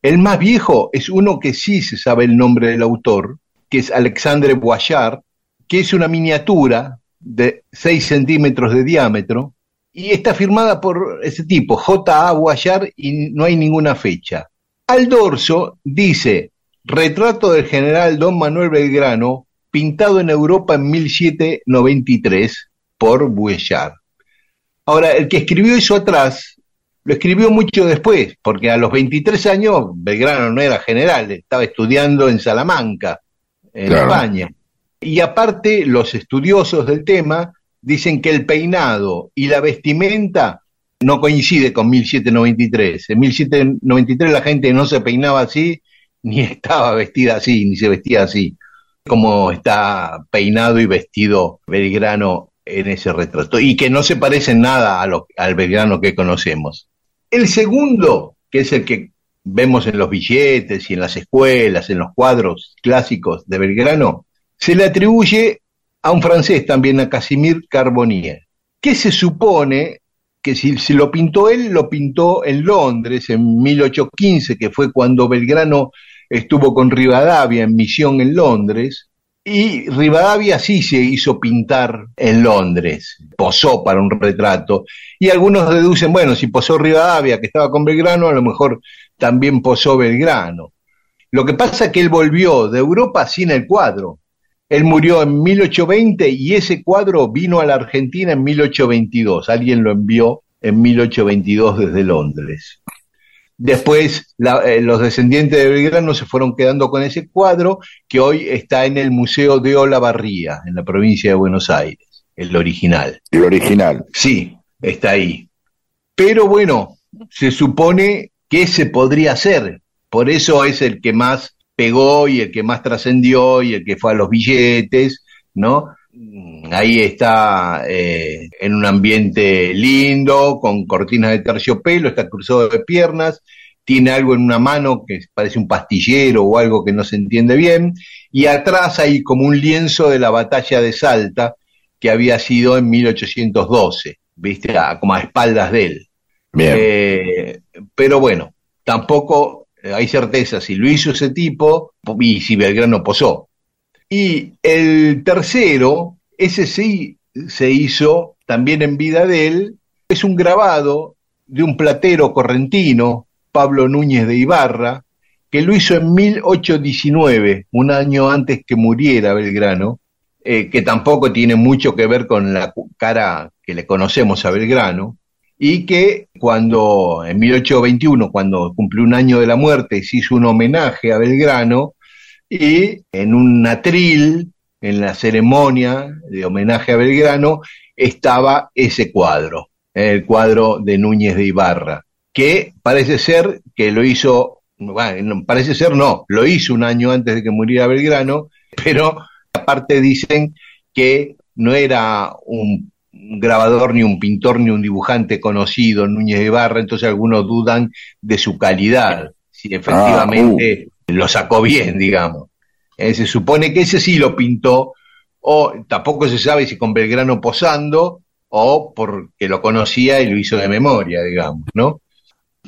El más viejo es uno que sí se sabe el nombre del autor, que es Alexandre Boillard, que es una miniatura de 6 centímetros de diámetro y está firmada por ese tipo, J.A. Boillard, y no hay ninguna fecha. Al dorso dice, retrato del general Don Manuel Belgrano, pintado en Europa en 1793 por Boillard. Ahora, el que escribió eso atrás, lo escribió mucho después, porque a los 23 años Belgrano no era general, estaba estudiando en Salamanca, en Claro. España. Y aparte, los estudiosos del tema dicen que el peinado y la vestimenta no coincide con 1793. En 1793 la gente no se peinaba así, ni estaba vestida así, ni se vestía así, como está peinado y vestido Belgrano en ese retrato. Y que no se parece nada a lo- al Belgrano que conocemos. El segundo, que es el que vemos en los billetes y en las escuelas, en los cuadros clásicos de Belgrano, se le atribuye a un francés también, a Casimir Carbonnier, que se supone que si, si lo pintó él, lo pintó en Londres en 1815, que fue cuando Belgrano estuvo con Rivadavia en misión en Londres, y Rivadavia sí se hizo pintar en Londres, posó para un retrato, y algunos deducen, bueno, si posó Rivadavia, que estaba con Belgrano, a lo mejor también posó Belgrano. Lo que pasa es que él volvió de Europa sin el cuadro. Él murió en 1820 y ese cuadro vino a la Argentina en 1822. Alguien lo envió en 1822 desde Londres. Después la- eh, los descendientes de Belgrano se fueron quedando con ese cuadro que hoy está en el Museo de Olavarría, en la provincia de Buenos Aires, el original. El original. Sí, está ahí. Pero bueno, se supone que ese podría ser. Por eso es el que más pegó y el que más trascendió y el que fue a los billetes, ¿no? Mm, Ahí está eh, en un ambiente lindo, con cortinas de terciopelo, está cruzado de piernas, tiene algo en una mano que parece un pastillero o algo que no se entiende bien, y atrás hay como un lienzo de la batalla de Salta, que había sido en 1812, ¿viste? A- como a espaldas de él. Bien. Eh, pero bueno, tampoco eh, hay certeza si lo hizo ese tipo y si Belgrano posó. Y el tercero, ese sí se hizo también en vida de él, es un grabado de un platero correntino, Pablo Núñez de Ibarra, que lo hizo en 1819, un año antes que muriera Belgrano, eh, que tampoco tiene mucho que ver con la cara que le conocemos a Belgrano, y que cuando, en 1821, cuando cumplió un año de la muerte, se hizo un homenaje a Belgrano, y en un atril, en la ceremonia de homenaje a Belgrano, estaba ese cuadro, el cuadro de Núñez de Ibarra, que parece ser que lo hizo, bueno, no, parece ser no, lo hizo un año antes de que muriera Belgrano, pero aparte dicen que no era un un grabador, ni un pintor, ni un dibujante conocido, Núñez de Ibarra, entonces algunos dudan de su calidad, si efectivamente lo sacó bien, digamos. Eh, se supone que ese sí lo pintó, o tampoco se sabe si con Belgrano posando, o porque lo conocía y lo hizo de memoria, digamos, ¿no?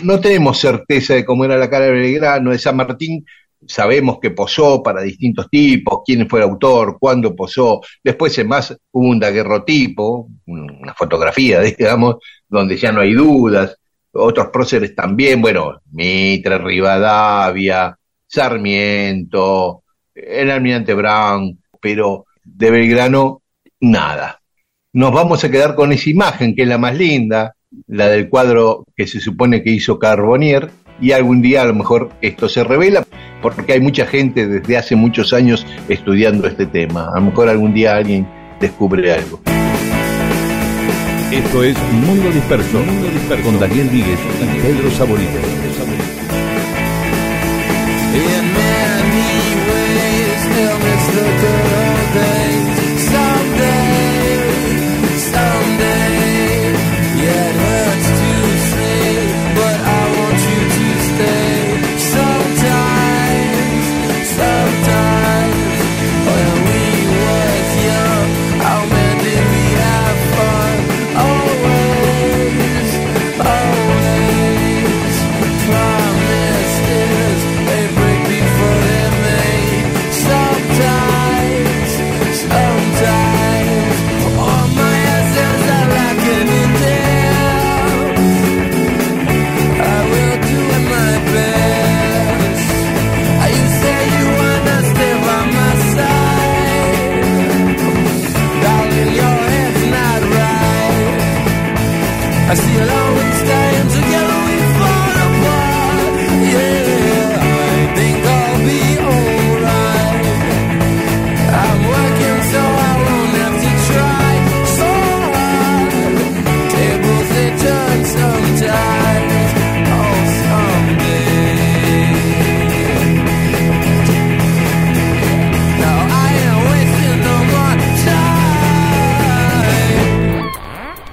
No tenemos certeza de cómo era la cara de Belgrano, de San Martín, sabemos que posó para distintos tipos, quién fue el autor, cuándo posó, después en más hubo un daguerrotipo, una fotografía, digamos, donde ya no hay dudas, otros próceres también, bueno, Mitre, Rivadavia, Sarmiento, el almirante Brown, pero de Belgrano, nada. Nos vamos a quedar con esa imagen, que es la más linda, la del cuadro que se supone que hizo Carbonier, y algún día a lo mejor esto se revela, porque hay mucha gente desde hace muchos años estudiando este tema. A lo mejor algún día alguien descubre algo. Esto es Mundo Disperso, Mundo Disperso con Daniel Víguez y Pedro Saborito. Yeah.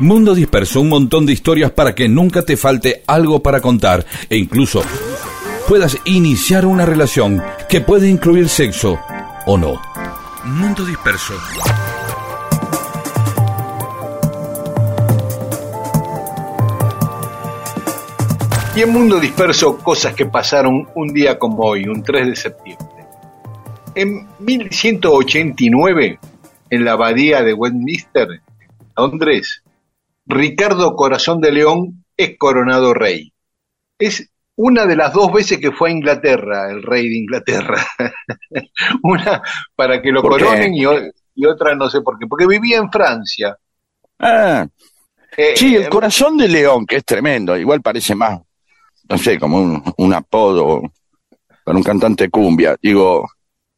Mundo Disperso, un montón de historias para que nunca te falte algo para contar e incluso puedas iniciar una relación que puede incluir sexo o no. Mundo Disperso. Y en Mundo Disperso, cosas que pasaron un día como hoy, un 3 de septiembre. En 1189, en la abadía de Westminster, Londres, Ricardo Corazón de León es coronado rey. Es una de las dos veces que fue a Inglaterra, el rey de Inglaterra. una para que lo coronen y, otra no sé por qué, porque vivía en Francia. Ah, Eh, sí, el eh, corazón de león, que es tremendo. Igual parece más, no sé, como un, un apodo para un cantante cumbia. Digo,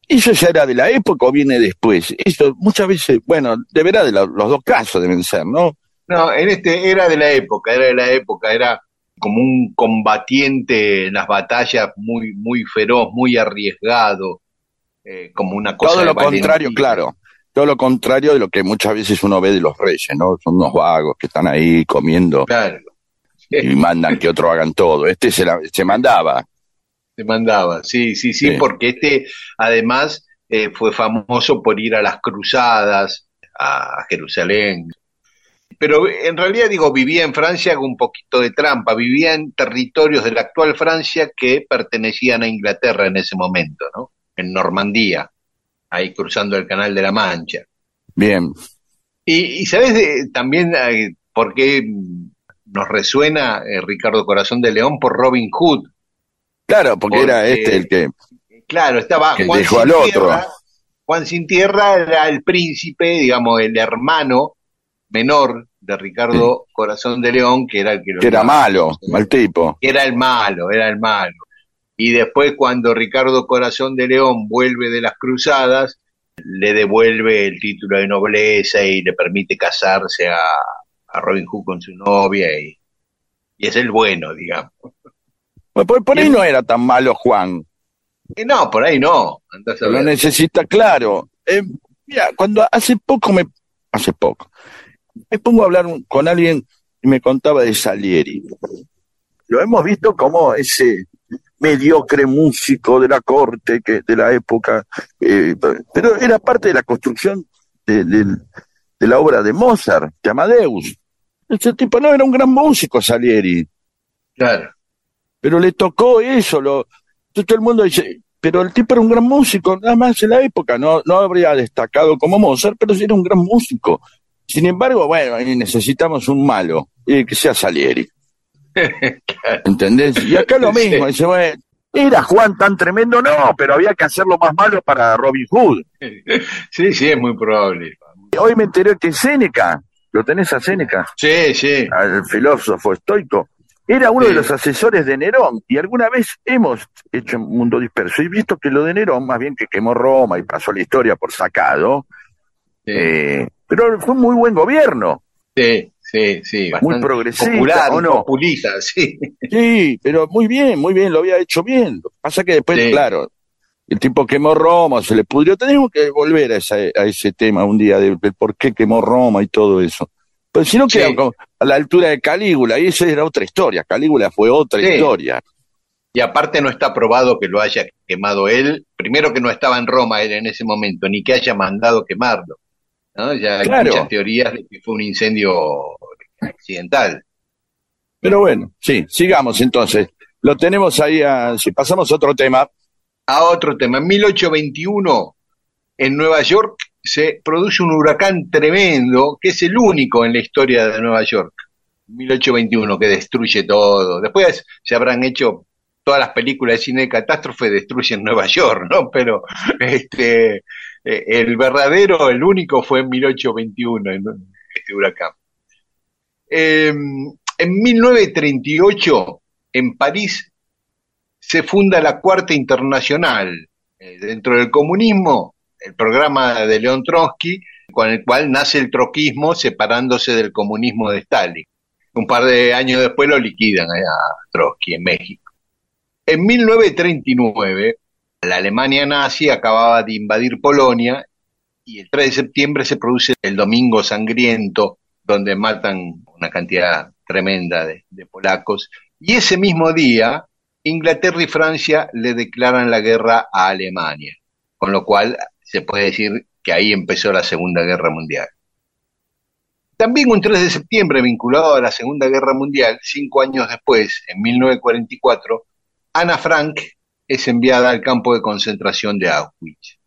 ¿eso ya era de la época o viene después? Eso muchas veces, bueno, deberá de la- los dos casos deben ser, ¿no? No, en este era de la época, era de la época, era como un combatiente en las batallas muy, muy feroz, muy arriesgado, eh, como una cosa Todo lo valentía. contrario, claro. Todo lo contrario de lo que muchas veces uno ve de los reyes, ¿no? Son unos vagos que están ahí comiendo Claro, y mandan que otro hagan todo. Este se, la- se mandaba. se mandaba, sí, sí, sí, Sí. porque este además eh, fue famoso por ir a las cruzadas a Jerusalén. Pero en realidad digo, vivía en Francia con un poquito de trampa, vivía en territorios de la actual Francia que pertenecían a Inglaterra en ese momento, ¿no? En Normandía, ahí cruzando el Canal de la Mancha. Bien. Y, y ¿sabes de- también eh, por qué nos resuena eh, Ricardo Corazón de León? Por Robin Hood. Claro, porque, era este el que... Claro, estaba Que Juan dejó Sin al otro. Tierra. Juan Sin Tierra era el príncipe, digamos, el hermano menor de Ricardo Corazón de León, que era el que lo que era malo, mal tipo. Era el malo, era el malo. Y después cuando Ricardo Corazón de León vuelve de las cruzadas, le devuelve el título de nobleza y le permite casarse a, a Robin Hood con su novia y, y es el bueno, digamos. Por, por ahí no era tan malo Juan. No, por ahí no. andás a Lo necesita, claro. Eh, mira, cuando hace poco me... Hace poco. Me pongo a hablar con alguien y me contaba de Salieri. Lo hemos visto como ese mediocre músico de la corte que de la época, eh, pero era parte de la construcción de, de- de la obra de Mozart, de Amadeus. Ese tipo no era un gran músico, Salieri. Claro. pero le tocó eso, lo, todo el mundo dice, pero el tipo era un gran músico, nada más en la época, no, no habría destacado como Mozart, pero sí era un gran músico. Sin embargo, bueno, necesitamos un malo, y que sea Salieri, ¿entendés? Y acá lo mismo, dice, bueno, era Juan tan tremendo, no, pero había que hacerlo más malo para Robin Hood. Sí, sí, es muy probable. Hoy me enteré que Séneca, ¿lo tenés a Séneca? Sí, sí. al filósofo estoico, era uno Sí. de los asesores de Nerón, y alguna vez hemos hecho un mundo disperso y visto que lo de Nerón, más bien que quemó Roma y pasó la historia por sacado, Sí, eh, pero fue un muy buen gobierno. sí, Sí, sí, muy progresista, popular, ¿o no? populista, sí. Sí, pero muy bien, muy bien, lo había hecho bien. Pasa que después, Sí. claro, el tipo quemó Roma, se le pudrió. Tenemos que volver a, esa- a ese tema un día, del, del por qué quemó Roma y todo eso. Pero si no Sí. queda a la altura de Calígula, y esa era otra historia. Calígula fue otra Sí. historia. Y aparte no está probado que lo haya quemado él. Primero que no estaba en Roma él en ese momento, ni que haya mandado quemarlo. ¿No? Ya hay Claro. muchas teorías de que fue un incendio accidental. Pero bueno, sí, sigamos entonces. Lo tenemos ahí, a- si pasamos a otro tema. A otro tema, en 1821, en Nueva York, se produce un huracán tremendo, que es el único en la historia de Nueva York. 1821, que destruye todo. Después se habrán hecho todas las películas de cine de catástrofe destruyen Nueva York, ¿no? Pero este eh, el verdadero, el único fue en 1821, en este huracán. Eh, en 1938, en París, se funda la Cuarta Internacional. Eh, dentro del comunismo, el programa de León Trotsky, con el cual nace el troquismo separándose del comunismo de Stalin. Un par de años después lo liquidan a Trotsky en México. En 1939, la Alemania nazi acababa de invadir Polonia y el 3 de septiembre se produce el Domingo Sangriento, donde matan una cantidad tremenda de, de polacos. Y ese mismo día, Inglaterra y Francia le declaran la guerra a Alemania, con lo cual se puede decir que ahí empezó la Segunda Guerra Mundial. También un 3 de septiembre vinculado a la Segunda Guerra Mundial, cinco años después, en 1944, Ana Frank es enviada al campo de concentración de Auschwitz.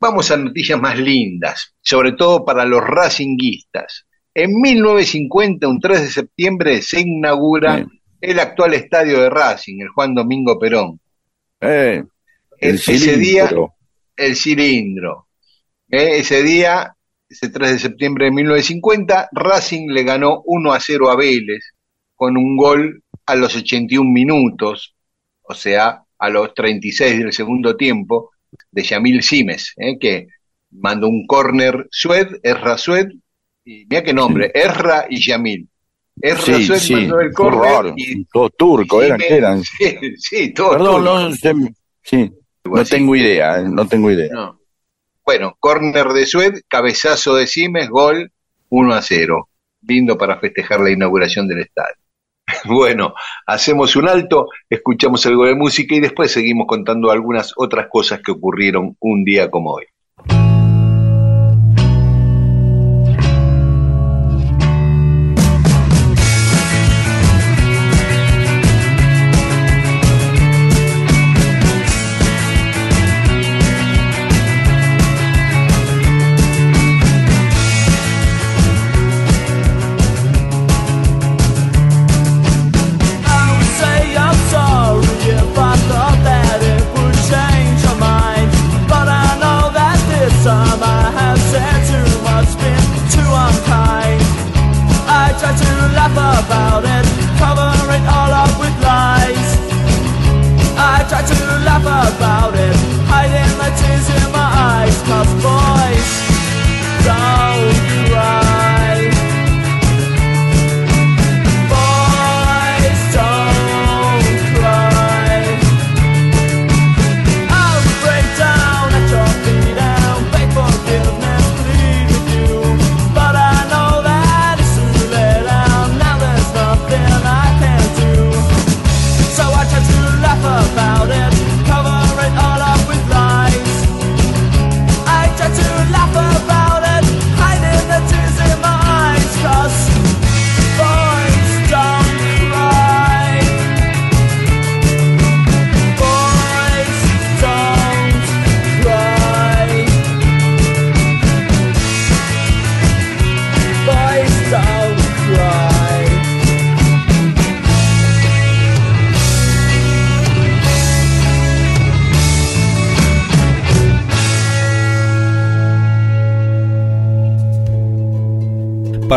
Vamos a noticias más lindas, sobre todo para los racinguistas. En 1950, un 3 de septiembre, se inaugura el actual estadio de Racing, el Juan Domingo Perón. Eh, el ese día, el cilindro. Eh, ese día, ese 3 de septiembre de 1950, Racing le ganó 1 a 0 a Vélez con un gol a los 81 minutos, o sea, a los 36 del segundo tiempo, de Yamil Simes, eh, que mandó un córner Sued, Erra Sued, y mira qué nombre, Erra y Yamil. Erra Sí, Sued sí, mandó el córner y Todos turcos, eran, Simes- ¿qué eran? Sí, sí, todo Perdón, turco. no, sí, Algo no tengo idea, eh, no tengo idea. No. Bueno, córner de Sued, cabezazo de Simes, gol 1 a 0. Lindo para festejar la inauguración del estadio. Bueno, hacemos un alto, escuchamos algo de música y después seguimos contando algunas otras cosas que ocurrieron un día como hoy.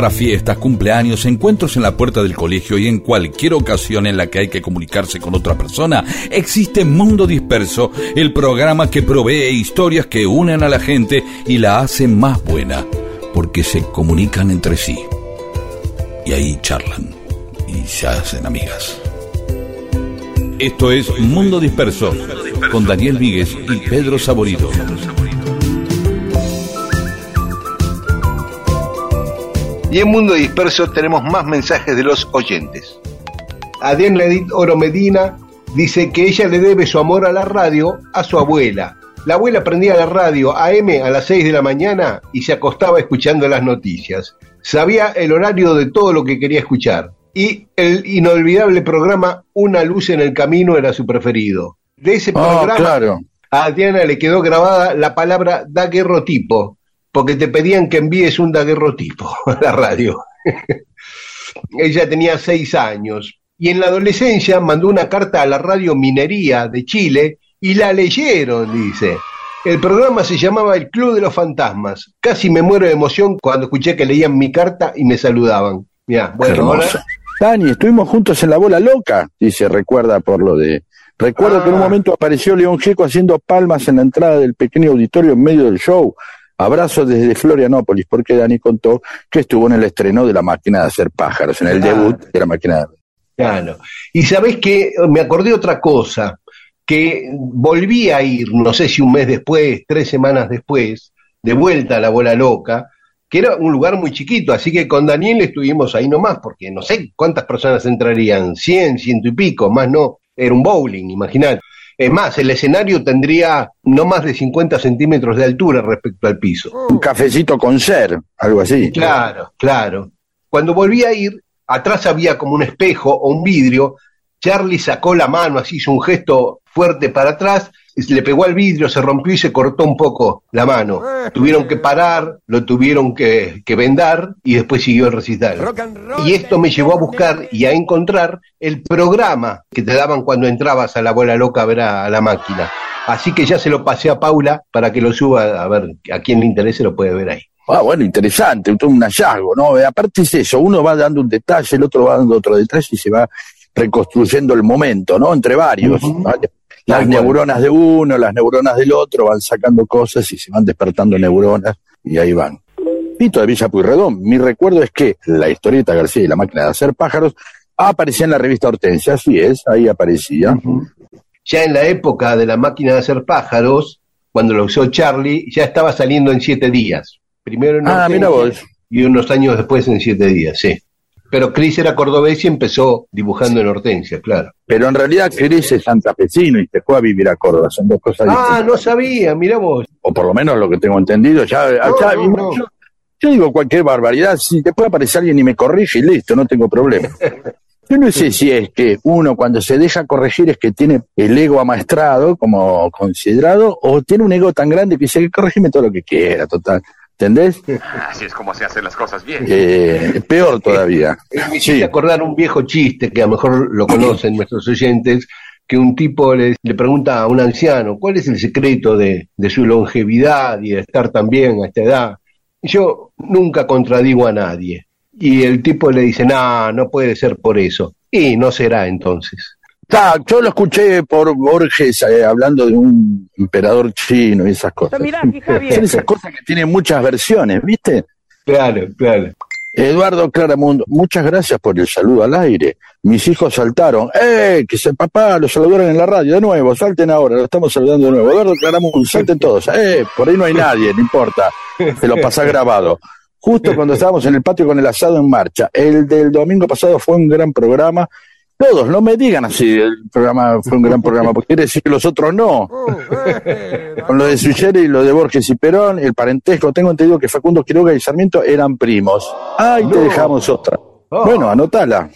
Para fiestas, cumpleaños, encuentros en la puerta del colegio y en cualquier ocasión en la que hay que comunicarse con otra persona, existe Mundo Disperso, el programa que provee historias que unen a la gente y la hacen más buena, porque se comunican entre sí. y ahí charlan y se hacen amigas. Esto es Mundo Disperso con Daniel Víguez y Pedro Saborido. Y en Mundo Disperso tenemos más mensajes de los oyentes. Adrián Ledit Oro Medina dice que ella le debe su amor a la radio a su abuela. La abuela prendía la radio AM a las 6 de la mañana y se acostaba escuchando las noticias. Sabía el horario de todo lo que quería escuchar. Y el inolvidable programa Una luz en el camino era su preferido. De ese Ah, programa claro. a Adriana le quedó grabada la palabra daguerrotipo, porque te pedían que envíes un daguerrotipo a la radio. Ella tenía seis años y en la adolescencia mandó una carta a la radio Minería de Chile y la leyeron, dice. El programa se llamaba El Club de los Fantasmas. Casi me muero de emoción cuando escuché que leían mi carta y me saludaban. Mirá, bueno, ahora. Dani, estuvimos juntos en la bola loca, dice, recuerda por lo de. Recuerdo que en un Ah. momento apareció León Gieco haciendo palmas en la entrada del pequeño auditorio en medio del show. Abrazo desde Florianópolis, porque Dani contó que estuvo en el estreno de La Máquina de Hacer Pájaros, en el debut de La Máquina de Claro. Y sabés que me acordé otra cosa, que volví a ir, no sé si un mes después, tres semanas después, de vuelta a la bola loca, que era un lugar muy chiquito, así que con Daniel estuvimos ahí nomás, porque no sé cuántas personas entrarían, 100, ciento y pico, más no, era un bowling, imagínate. Es más, el escenario tendría no más de 50 centímetros de altura respecto al piso. Un cafecito con ser, algo así. Claro, claro. Cuando volví a ir, atrás había como un espejo o un vidrio. Charlie sacó la mano, así hizo un gesto fuerte para atrás, y se le pegó al vidrio, se rompió y se cortó un poco la mano. Tuvieron que parar, lo tuvieron que, que vendar y después siguió el recital. Y esto me llevó a buscar y a encontrar el programa que te daban cuando entrabas a la bola loca a ver a, a la máquina. Así que ya se lo pasé a Paula para que lo suba, a ver, a quien le interese lo puede ver ahí. Ah, bueno, interesante, un hallazgo, ¿no? Aparte es eso, uno va dando un detalle, el otro va dando otro detalle y se va reconstruyendo el momento, ¿no? Entre varios. ¿vale? Las Tal cual. neuronas de uno, las neuronas del otro van sacando cosas y se van despertando neuronas y ahí van. Pito de Villa Puyredón, mi recuerdo es que la historieta García y la máquina de hacer pájaros aparecía en la revista Hortensia, así es, ahí aparecía. ya en la época de la máquina de hacer pájaros, cuando lo usó Charlie, ya estaba saliendo en siete días. Primero en Ah, mira vos. y unos años después en siete días, sí. Pero Chris era cordobés y empezó dibujando en Hortensia, claro. Pero en realidad Cris es santafesino y se fue a vivir a Córdoba, son dos cosas Ah, distintas. no sabía, mira vos. o por lo menos lo que tengo entendido, ya, No, ya- no, no. Yo, yo digo cualquier barbaridad, si te puede aparecer alguien y me corrige y listo, no tengo problema. Yo no sé si es que uno cuando se deja corregir es que tiene el ego amaestrado como considerado o tiene un ego tan grande que dice, corregime todo lo que quiera, total. ¿Entendés? Así es como se hacen las cosas bien. Eh, peor todavía. Me hiciste acordar un viejo chiste que a lo mejor lo conocen nuestros oyentes, que un tipo le, le pregunta a un anciano, ¿cuál es el secreto de, de su longevidad y de estar tan bien a esta edad? Y yo nunca contradigo a nadie. Y el tipo le dice, no, no puede ser por eso. Y no será entonces. Ta, yo lo escuché por Borges eh, hablando de un emperador chino y esas cosas. Son esas cosas que tienen muchas versiones, ¿viste? Claro, claro. Eduardo Claramundo, muchas gracias por el saludo al aire. Mis hijos saltaron. ¡Eh! Que se papá, lo saludaron en la radio. De nuevo, salten ahora, lo estamos saludando de nuevo. Eduardo Claramundo, salten todos. ¡Eh! Por ahí no hay nadie, no importa. Se lo pasa grabado. Justo cuando estábamos en el patio con el asado en marcha. El del domingo pasado fue un gran programa. Todos, no me digan así, el programa fue un gran programa, porque quiere decir que los otros no. Con lo de Suyere y lo de Borges y Perón, el parentesco, tengo entendido que Facundo Quiroga y Sarmiento eran primos. Ay, te dejamos otra. Bueno, anotala.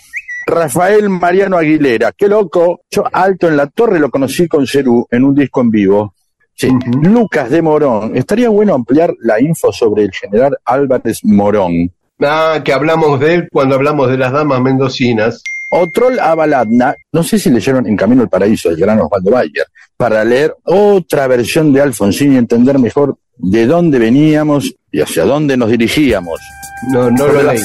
Rafael Mariano Aguilera, qué loco. Yo alto en la torre lo conocí con Cerú en un disco en vivo. Sí. Lucas de Morón. Estaría bueno ampliar la info sobre el general Álvarez Morón. Ah, que hablamos de él cuando hablamos de las damas mendocinas. Otrol Abaladna, no sé si leyeron En Camino al Paraíso del gran Osvaldo Bayer, para leer otra versión de Alfonsín y entender mejor de dónde veníamos y hacia dónde nos dirigíamos. No, no lo leí.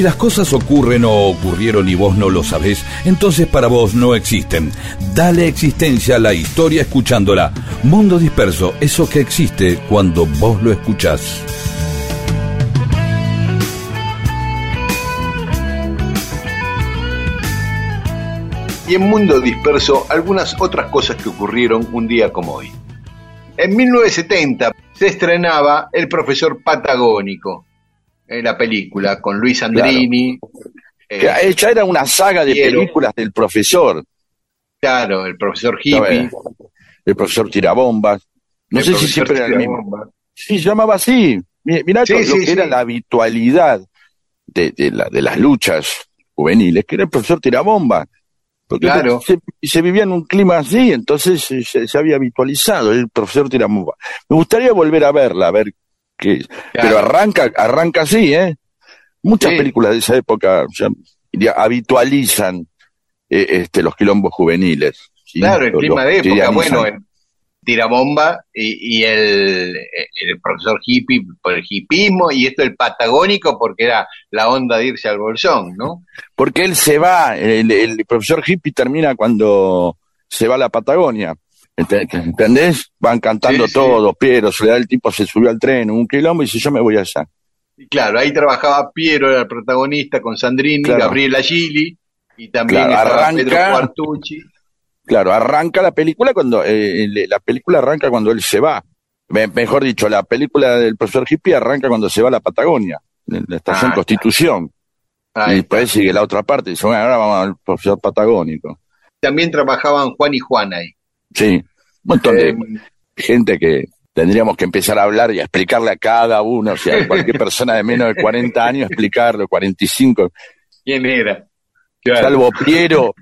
Si las cosas ocurren o ocurrieron y vos no lo sabés, entonces para vos no existen. Dale existencia a la historia escuchándola. Mundo disperso, eso que existe cuando vos lo escuchás. Y en Mundo Disperso, algunas otras cosas que ocurrieron un día como hoy. En 1970 se estrenaba El Profesor Patagónico, en la película, con Luis Andrini. Que eh, ya era una saga de películas del profesor. claro, el profesor Hippie. El profesor Tirabombas. No el sé si siempre era el mismo. Sí, se llamaba así. Mi- Mirá Sí, lo sí, que era la habitualidad de, de, la- de las luchas juveniles, que era el profesor Tirabomba. Porque Claro. se, se vivía en un clima así, entonces se, se- se había habitualizado el profesor Tirabomba. Me gustaría volver a verla, a ver Pero arranca, arranca así, ¿eh? Muchas Sí. películas de esa época ya, ya habitualizan eh, este, los quilombos juveniles. ¿sí? Claro, el clima de época, bueno, en Tirabomba y, y el, el profesor hippie por el hipismo y esto el patagónico porque era la onda de irse al bolsón, ¿no? Porque él se va, el, el profesor hippie termina cuando se va a la Patagonia. Ent- ¿Entendés? Van cantando Sí, sí. todos, Piero, Soledad, el tipo se subió al tren, un quilombo y dice, yo me voy allá. Y claro, ahí trabajaba Piero, era el protagonista, con Sandrini, Claro. Gabriela Gili y también Claro, estaba arranca- Pedro Cuartucci. Claro, arranca la película cuando, eh, la película arranca cuando él se va. Me- mejor dicho, la película del profesor hippie arranca cuando se va a la Patagonia, en la estación Ah, Constitución. Y después sigue la otra parte, dice, bueno, ahora vamos al profesor patagónico. También trabajaban Juan y Juan ahí. Sí, un montón de Eh, gente que tendríamos que empezar a hablar y a explicarle a cada uno, o sea, a cualquier persona de menos de 40 años, explicarlo, 45, ¿Quién era? Claro, salvo Piero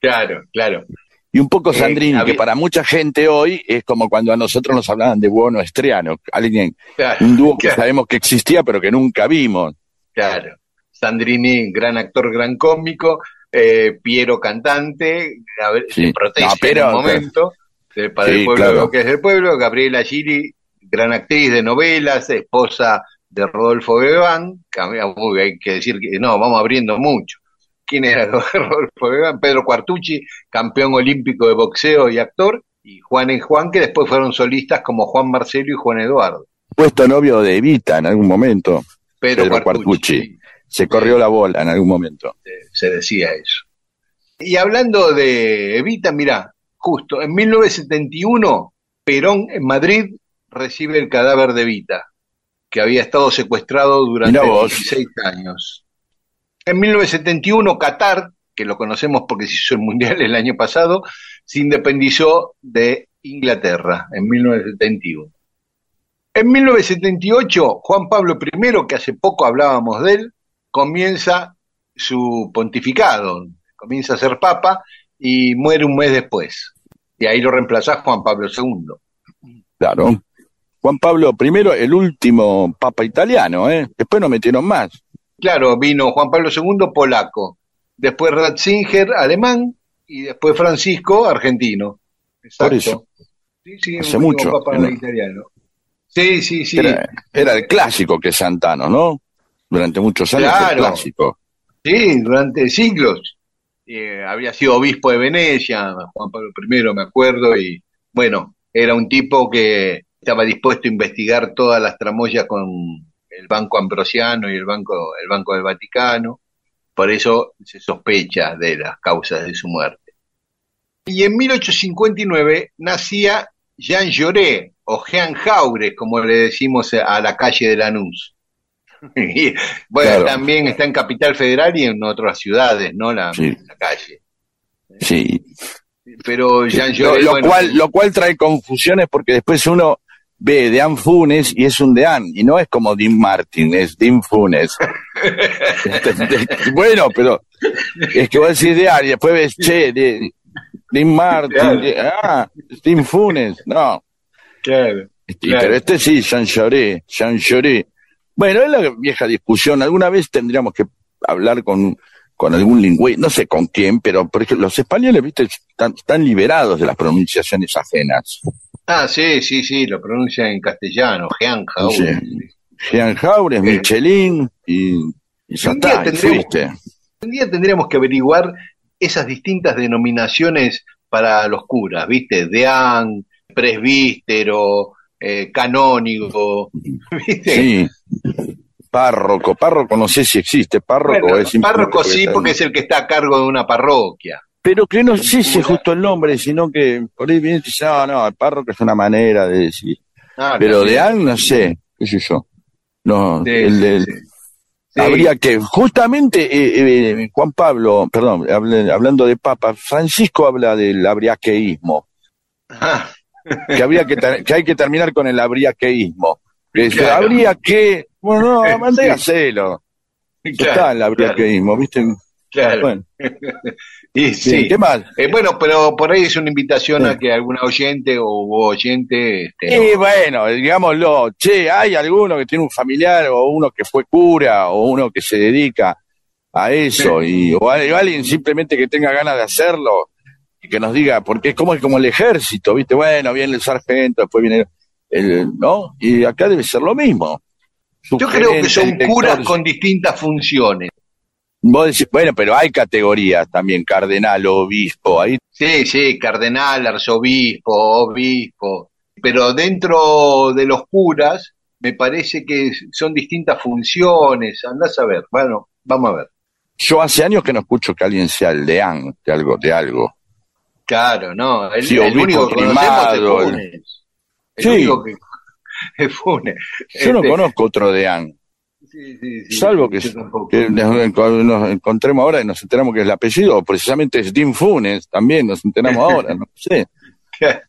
claro, claro. y un poco Eh, Sandrini, había- que para mucha gente hoy es como cuando a nosotros nos hablaban de Buono Estriano, alguien, claro, un dúo que sabemos que existía pero que nunca vimos. Claro. Sandrini, gran actor, gran cómico. Eh, Piero, cantante. A ver, Sí. se protege No, pero- en un momento. de- para Sí, el pueblo claro. lo que es el pueblo. Gabriela Gili, gran actriz de novelas, esposa de Rodolfo Bebán. hay que decir que no, vamos abriendo mucho. ¿Quién era Rodolfo Bebán? Pedro Cuartucci, campeón olímpico de boxeo y actor. Y Juan y Juan, que después fueron solistas como Juan Marcelo y Juan Eduardo. Puesto novio de Evita en algún momento, Pedro, Pedro Cuartucci. Cuartucci. Se corrió la bola en algún momento. se decía eso. Y hablando de Evita, mirá, justo en 1971, Perón en Madrid recibe el cadáver de Evita, que había estado secuestrado durante Mirá vos. 16 años. En 1971, Qatar, que lo conocemos porque se hizo el Mundial el año pasado, se independizó de Inglaterra en 1971. En 1978, Juan Pablo I, que hace poco hablábamos de él, comienza su pontificado, comienza a ser papa y muere un mes después. Y ahí lo reemplaza Juan Pablo II. Claro. Juan Pablo I, el último papa italiano, ¿eh? Después no metieron más. Claro, vino Juan Pablo II polaco, después Ratzinger alemán y después Francisco argentino. Exacto. Por eso. Sí, sí, Hace mucho papa italiano. Sí, sí, sí. Era, era el clásico que Santano, ¿no? Durante muchos años fue Claro. clásico. Sí, durante siglos. Eh, había sido obispo de Venecia, Juan Pablo I, me acuerdo, y bueno, era un tipo que estaba dispuesto a investigar todas las tramoyas con el Banco Ambrosiano y el Banco, el Banco del Vaticano. Por eso se sospecha de las causas de su muerte. Y en 1859 nacía Jean Jaurès, o Jean Jaurès, como le decimos a la calle de Lanús. Y, bueno, Claro. también está en Capital Federal y en otras ciudades, ¿no? La, Sí. la calle. Sí. Pero Jean Lo, Jaurès, lo bueno, cual, lo cual trae confusiones porque después uno ve Dean Funes y es un Dean, y no es como Dean Martin, es Dean Funes. bueno, pero es que vos decís Dean y después ves, che, de, Dean Martin, Claro. de- ah, Dean Funes, no. claro, Claro. Pero este sí, Jean Jaurès, Jean Jaurès. Bueno, es la vieja discusión. Alguna vez tendríamos que hablar con, con algún lingüista, no sé con quién, pero por ejemplo, los españoles, viste, están, están liberados de las pronunciaciones ajenas. Ah, sí, sí, sí, lo pronuncia en castellano, Jean Jaurès. Sí. Jean Jaurès, Michelin y, Y ya Un día está. Un día tendríamos que averiguar esas distintas denominaciones para los curas, ¿viste? Deán, presbítero, eh, canónigo, ¿viste? Sí. Párroco, párroco no sé si existe, párroco Bueno, es párroco sí, porque es el que está a cargo de una parroquia. Pero que no sé si es justo el nombre, sino que por ahí viene y dice, no, no, el párroco es una manera de decir. Ah, Pero de An, no sé, qué sé yo. No, Sí, el sí. Sí. habría que, justamente, eh, eh, Juan Pablo, perdón, hable- hablando de Papa, Francisco habla del abriaqueísmo, Ah, que habría que, ter- que hay que terminar con el abriaqueísmo. Que dice, Claro. habría que, bueno, no, mandé Sí. a hacerlo. Ya claro, está el abriaqueísmo, ¿viste? claro. Bueno, Y sí. ¿qué más? Eh, bueno, pero por ahí es una invitación Sí. a que alguna oyente o oyente este, Y bueno, digámoslo, che, hay alguno que tiene un familiar o uno que fue cura o uno que se dedica a eso y o alguien simplemente que tenga ganas de hacerlo que nos diga, porque es como, es como el ejército, ¿viste? Bueno, viene el sargento, después viene el, ¿no? Y acá debe ser lo mismo. Yo creo que son curas con distintas funciones. Vos decís, bueno, pero hay categorías también, cardenal, obispo, ahí Sí, sí, cardenal, arzobispo, obispo. Pero dentro de los curas, me parece que son distintas funciones. Andás a ver. Bueno, vamos a ver. yo hace años que no escucho que alguien sea el deán de algo, de algo. Claro, no. El, Sí, el único que conocemos es Funes. El Sí. único que es Funes. Yo no Este, conozco otro deán. sí, sí, sí, Salvo que, nos, enco- nos encontremos ahora y nos enteramos que el apellido precisamente es Dean Funes, también nos enteramos ahora, no sé.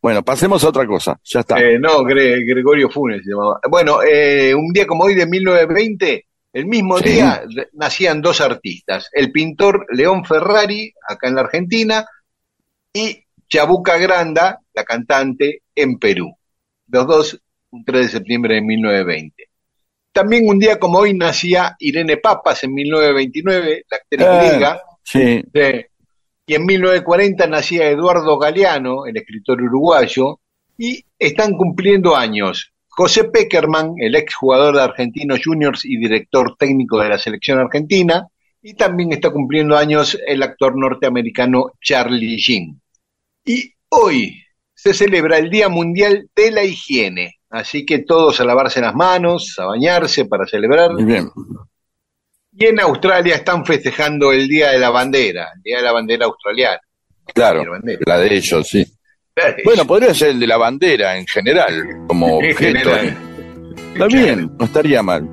Bueno, pasemos a otra cosa, ya está. Eh, no, Gre- Gregorio Funes se llamaba. Bueno, eh, un día como hoy de 1920, el mismo Sí. día nacían dos artistas, el pintor León Ferrari, acá en la Argentina, y Chabuca Granda, la cantante, en Perú. Los dos, un 3 de septiembre de 1920. También un día como hoy nacía Irene Papas en 1929, la actriz Eh. griega. Sí, Sí. Y en 1940 nacía Eduardo Galeano, el escritor uruguayo, y están cumpliendo años. José Peckerman, el exjugador de Argentinos Juniors y director técnico de la selección argentina, y también está cumpliendo años el actor norteamericano Charlie Sheen. Y hoy se celebra el Día Mundial de la Higiene, así que todos a lavarse las manos, a bañarse para celebrar. muy bien. Y en Australia están festejando el Día de la Bandera, el Día de la Bandera australiana. Claro, La bandera. la de ellos, sí. Bueno, podría ser el de la bandera en general, como objeto. general. Está bien, no estaría mal.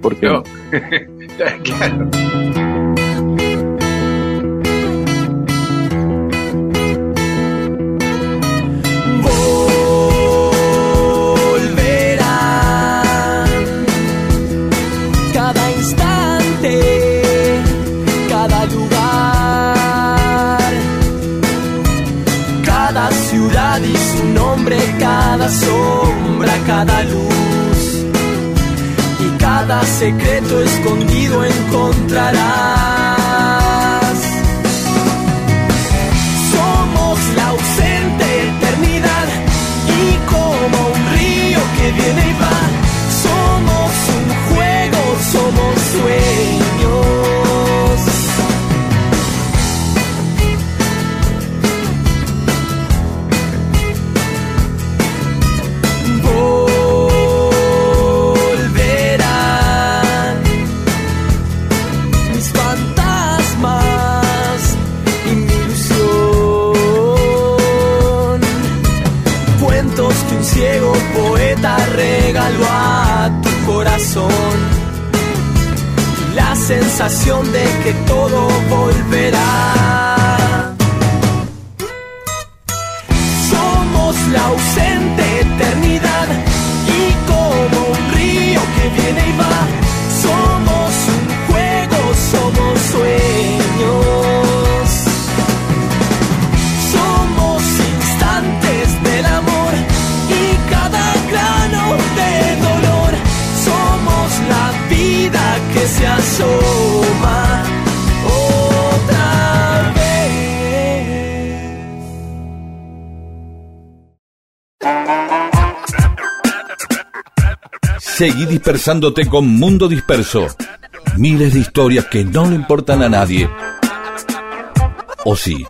¿Por qué No. no? Claro. Escondido encontrarás. Dispersándote con Mundo Disperso. Miles de historias que no le importan a nadie. O sí,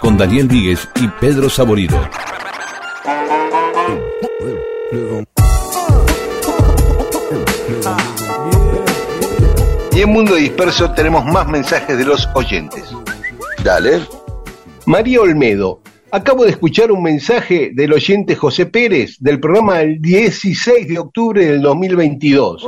con Daniel Víguez y Pedro Saborido. Y en Mundo Disperso tenemos más mensajes de los oyentes. Dale. María Olmedo, acabo de escuchar un mensaje del oyente José Pérez del programa del 16 de octubre del 2022,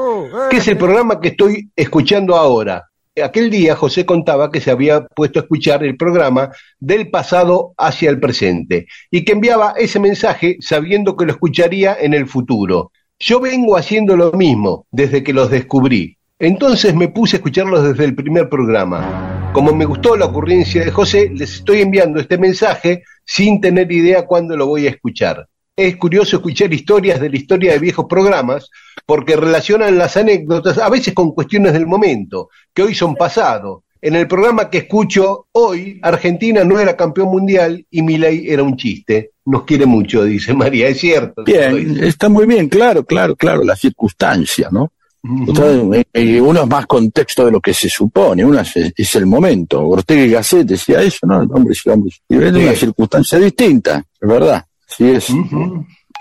que es el programa que estoy escuchando ahora. Aquel día José contaba que se había puesto a escuchar el programa del pasado hacia el presente y que enviaba ese mensaje sabiendo que lo escucharía en el futuro. Yo vengo haciendo lo mismo desde que los descubrí. Entonces me puse a escucharlos desde el primer programa. Como me gustó la ocurrencia de José, les estoy enviando este mensaje sin tener idea cuándo lo voy a escuchar. Es curioso escuchar historias de la historia de viejos programas porque relacionan las anécdotas a veces con cuestiones del momento, que hoy son pasado. En el programa que escucho hoy, Argentina no era campeón mundial y Milei era un chiste. Nos quiere mucho, dice María, es cierto. Bien, está muy bien, claro, claro, claro, la circunstancia, ¿no? Entonces, eh, uno es más contexto de lo que se supone, uno es, es el momento. Ortega y Gasset decía eso, ¿no? Hombres y hombres. Y es una circunstancia distinta, es verdad. Sí es.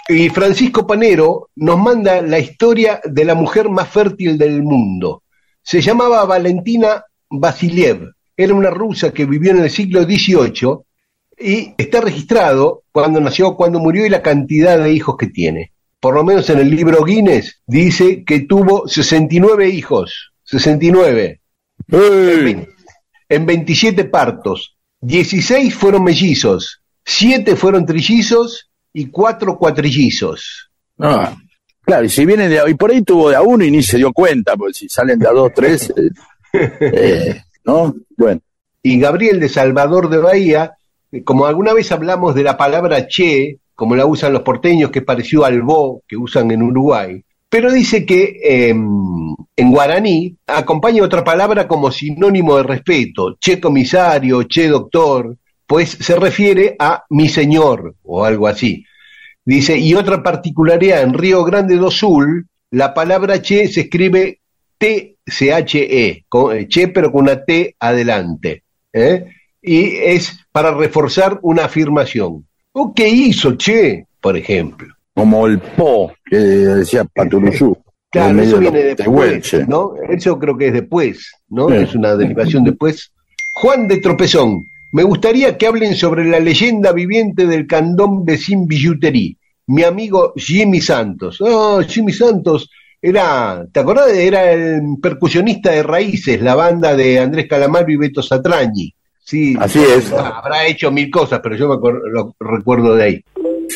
Y Francisco Panero nos manda la historia de la mujer más fértil del mundo. Se llamaba Valentina Vasiliev. Era una rusa que vivió en el siglo XVIII y está registrado cuando nació, cuando murió y la cantidad de hijos que tiene por lo menos en el libro Guinness, dice que tuvo 69 hijos. 69. En, en 27 partos. 16 fueron mellizos. 7 fueron trillizos y 4 cuatrillizos. Ah, claro, y si vienen de y por ahí tuvo de a uno y ni se dio cuenta, porque si salen de a dos, tres, eh, eh, ¿no? Bueno. Y Gabriel de Salvador de Bahía, como alguna vez hablamos de la palabra che, como la usan los porteños, que es parecido al bo que usan en Uruguay. Pero dice que eh, en guaraní acompaña otra palabra como sinónimo de respeto, che comisario, che doctor, pues se refiere a mi señor o algo así. Dice, y otra particularidad, en Río Grande do Sul, la palabra che se escribe T-C-H-E, che pero con una T adelante. ¿eh? Y es para reforzar una afirmación. ¿O qué hizo Che, por ejemplo? Como el Po, que decía Paturuzú. Claro, eso viene después, ¿no? Eso creo que es después, ¿no? Es una derivación después. Juan de Tropezón, me gustaría que hablen sobre la leyenda viviente del candón de Sin Billutería. Mi amigo Jimmy Santos. Oh, Jimmy Santos era, ¿te acordás? Era el percusionista de Raíces, la banda de Andrés Calamaro y Beto Satrañi. Sí, Así es. Habrá hecho mil cosas, pero yo me lo recuerdo de ahí.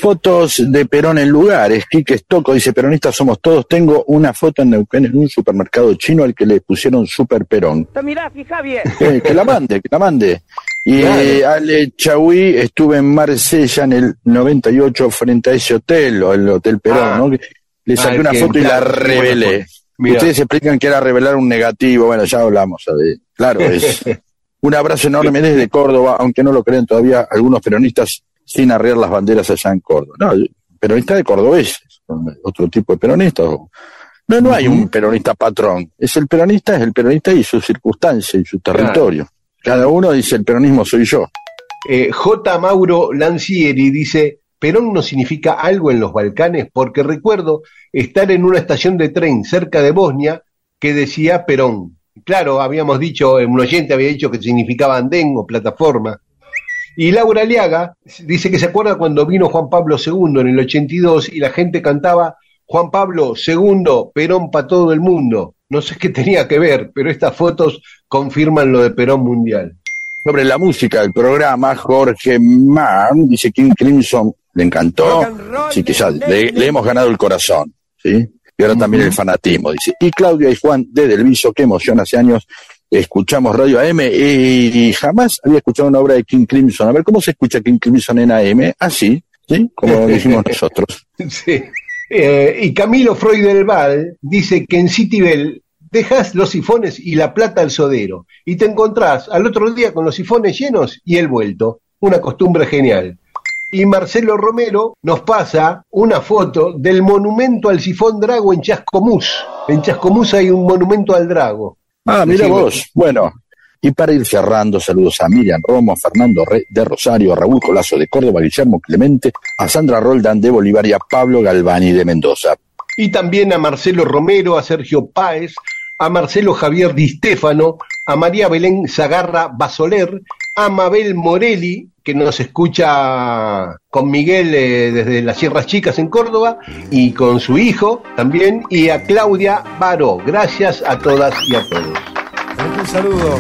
Fotos de Perón en lugares. Quique Stocco dice, peronistas somos todos. Tengo una foto en Neuquén en un supermercado chino al que le pusieron Super Perón. Mirá, fija bien. Eh, que la mande, que la mande. Y eh, Ale Chaui estuve en Marsella en el 98 frente a ese hotel, o el Hotel Perón, Ah. ¿no? Le saqué Ah, una foto y la revelé. Ustedes explican que era revelar un negativo. Bueno, ya hablamos. ¿sabe? Claro, es un abrazo enorme desde Córdoba, aunque no lo creen todavía algunos peronistas sin arriar las banderas allá en Córdoba. No, peronista de cordobeses, otro tipo de peronistas. No, no hay un peronista patrón. Es el peronista, es el peronista y su circunstancia y su territorio. Cada uno dice el peronismo soy yo. Eh, J. Mauro Lancieri dice, Perón no significa algo en los Balcanes porque recuerdo estar en una estación de tren cerca de Bosnia que decía Perón. Claro, habíamos dicho, un oyente había dicho que significaba andén o plataforma. Y Laura Aliaga dice que se acuerda cuando vino Juan Pablo II en el 82 y la gente cantaba Juan Pablo II, Perón para todo el mundo. No sé qué tenía que ver, pero estas fotos confirman lo de Perón Mundial. Sobre la música del programa, Jorge Mann dice King Crimson le encantó, que ya le, le hemos ganado el corazón, ¿sí? Y ahora también el fanatismo, dice. Y Claudia y Juan de Delviso, qué emoción, hace años escuchamos Radio AM y, y jamás había escuchado una obra de King Crimson. A ver, ¿cómo se escucha King Crimson en AM? Así, ¿sí? Como dijimos nosotros. Sí. Eh, y Camilo Freud del Val dice que en Citibel dejas los sifones y la plata al sodero y te encontrás al otro día con los sifones llenos y el vuelto. Una costumbre genial. Y Marcelo Romero nos pasa una foto del monumento al sifón drago en Chascomús. En Chascomús hay un monumento al drago. Ah, mira vos. Bueno, y para ir cerrando, saludos a Miriam Romo, a Fernando de Rosario, a Raúl Colazo de Córdoba, a Guillermo Clemente, a Sandra Roldán de Bolívar y a Pablo Galvani de Mendoza. y también a Marcelo Romero, a Sergio Páez, a Marcelo Javier Di Stefano, a María Belén Zagarra Basoler, a Mabel Morelli, que nos escucha con Miguel eh, desde las Sierras Chicas en Córdoba, y con su hijo también, y a Claudia Baró. Gracias a todas y a todos. Un saludo.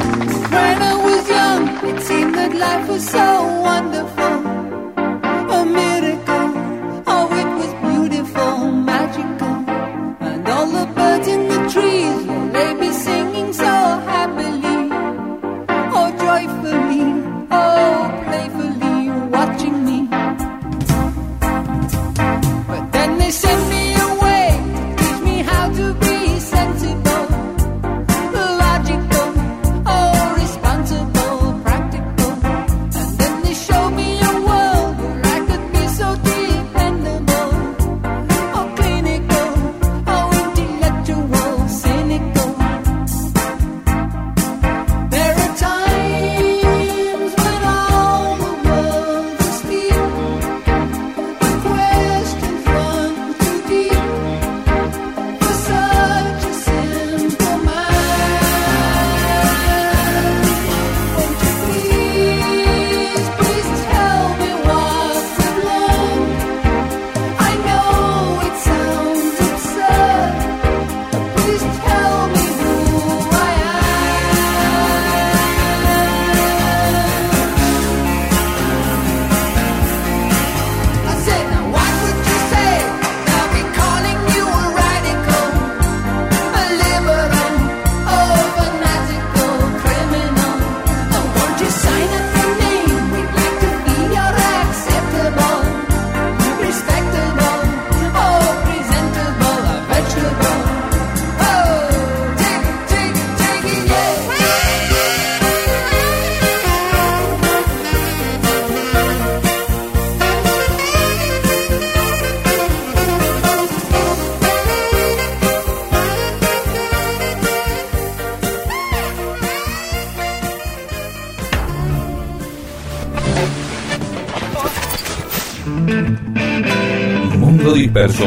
Mundo Disperso,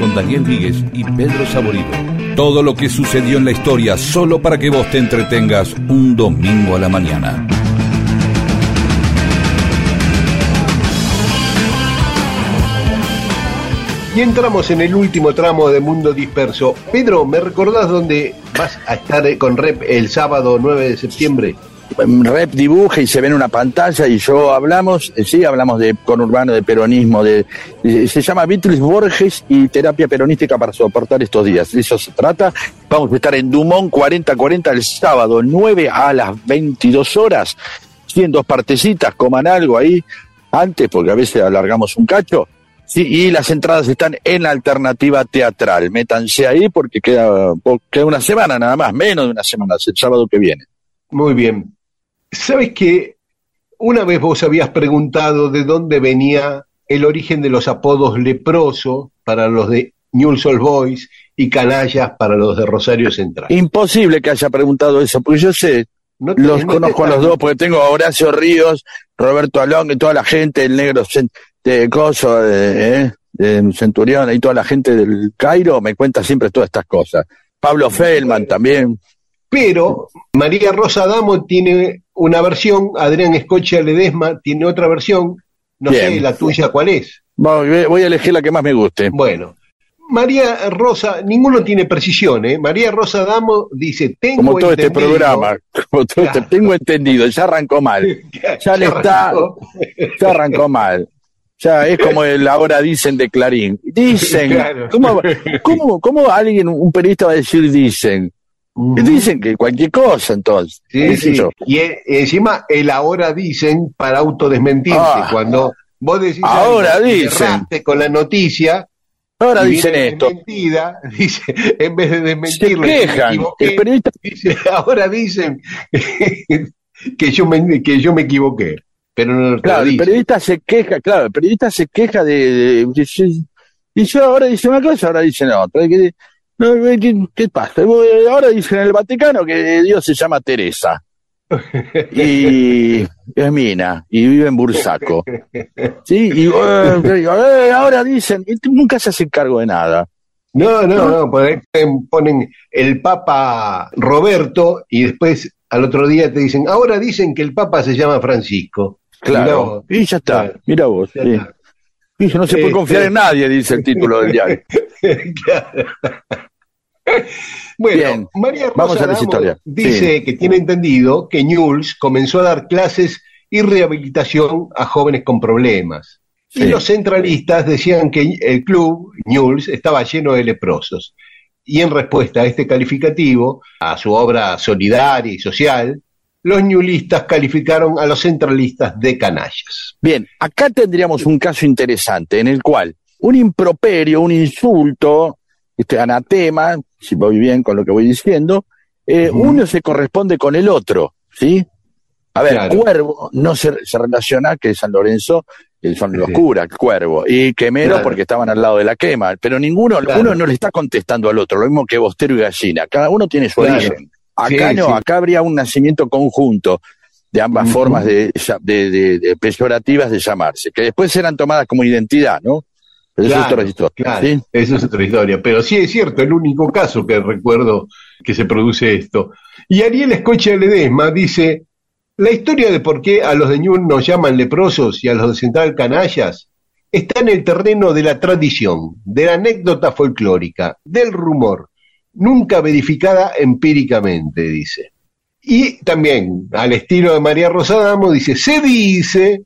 con Daniel Víguez y Pedro Saborido. Todo lo que sucedió en la historia solo para que vos te entretengas un domingo a la mañana. Y entramos en el último tramo de Mundo Disperso. Pedro, ¿me recordás dónde vas a estar con Rep el sábado 9 de septiembre? Rep dibuja y se ve en una pantalla y yo hablamos, eh, sí, hablamos de conurbano, de peronismo, de, se llama Beatles Borges y terapia peronística para soportar estos días. De eso se trata. Vamos a estar en Dumont 4040 el sábado 9 a las 22 horas. Sí, en dos partecitas, coman algo ahí antes, porque a veces alargamos un cacho. Sí, y las entradas están en la alternativa teatral. Métanse ahí porque queda, una semana nada más, menos de una semana, el sábado que viene. Muy bien. ¿Sabes que una vez vos habías preguntado de dónde venía el origen de los apodos leproso para los de Newell's Old Boys y canallas para los de Rosario Central? Imposible que haya preguntado eso, porque yo sé, No te- los no conozco a los dos, porque tengo a Horacio Ríos, Roberto Alón y toda la gente, el negro de Coso, de, eh, de Centurión y toda la gente del Cairo, me cuenta siempre todas estas cosas. Pablo Feldman también. Pero María Rosa Damo tiene una versión, Adrián Escocha Ledesma tiene otra versión, no sé la tuya cuál es. Voy, a elegir la que más me guste. Bueno, María Rosa, ninguno tiene precisión, ¿eh? María Rosa Damo dice, tengo Como todo este programa, como todo este- Claro. tengo entendido, ya arrancó mal. Ya le está, ya arrancó mal. Ya es como el ahora dicen de Clarín. Dicen, Claro. ¿cómo, cómo, cómo alguien, un periodista va a decir dicen? Dicen que cualquier cosa entonces. Sí, sí. yo. Y e- encima el ahora dicen para autodesmentirse. Ah. Cuando vos decís Ahora algo y dicen. con la noticia, Ahora y dicen esto. dice, en vez de Se desmentirle, quejan. El periodista dice, ahora dicen que yo me, que yo me equivoqué. pero no Claro, el periodista se queja, claro, el periodista se queja de, de- dice- dice, ahora dice una cosa, ahora dice la otra. que- ¿qué, qué pasa? Ahora dicen en el Vaticano que Dios se llama Teresa. Y es mina, y vive en Bursaco. Sí, y eh, eh, ahora dicen, nunca se hace cargo de nada. No, no, no, por ahí ponen- el Papa Roberto y después al otro día te dicen, ahora dicen que el Papa se llama Francisco. Claro, y ya está, mira vos. Ya sí. está. Dice, no se puede Este- confiar en nadie, dice el título del diario. Claro. Bueno, Bien, María Rosa vamos a las Adamo historias. dice que tiene entendido que Newell's comenzó a dar clases y rehabilitación a jóvenes con problemas. Sí. Y los centralistas decían que el club, Newell's, estaba lleno de leprosos. Y en respuesta a este calificativo, a su obra solidaria y social, los newellistas calificaron a los centralistas de canallas. Bien, acá tendríamos un caso interesante en el cual un improperio, un insulto, este anatema, si voy bien con lo que voy diciendo, eh, uno se corresponde con el otro, ¿sí? A ver, Claro. cuervo no se, se relaciona que San Lorenzo eh, son los Sí. curas, cuervo, y quemero Claro. porque estaban al lado de la quema, pero ninguno, Claro. uno no le está contestando al otro, lo mismo que Bostero y Gallina, cada uno tiene su origen. Acá Sí, no, sí. acá habría un nacimiento conjunto de ambas formas de, de, de- de peyorativas de llamarse, que después eran tomadas como identidad, ¿no? Pero eso es otra historia, claro, ¿sí? eso es otra historia. Pero sí es cierto, el único caso que recuerdo que se produce esto. Y Ariel Escoche Ledesma dice, la historia de por qué a los de Ñul nos llaman leprosos y a los de Central canallas está en el terreno de la tradición, de la anécdota folclórica, del rumor, nunca verificada empíricamente, dice. Y también, al estilo de María Rosadamo, dice, se dice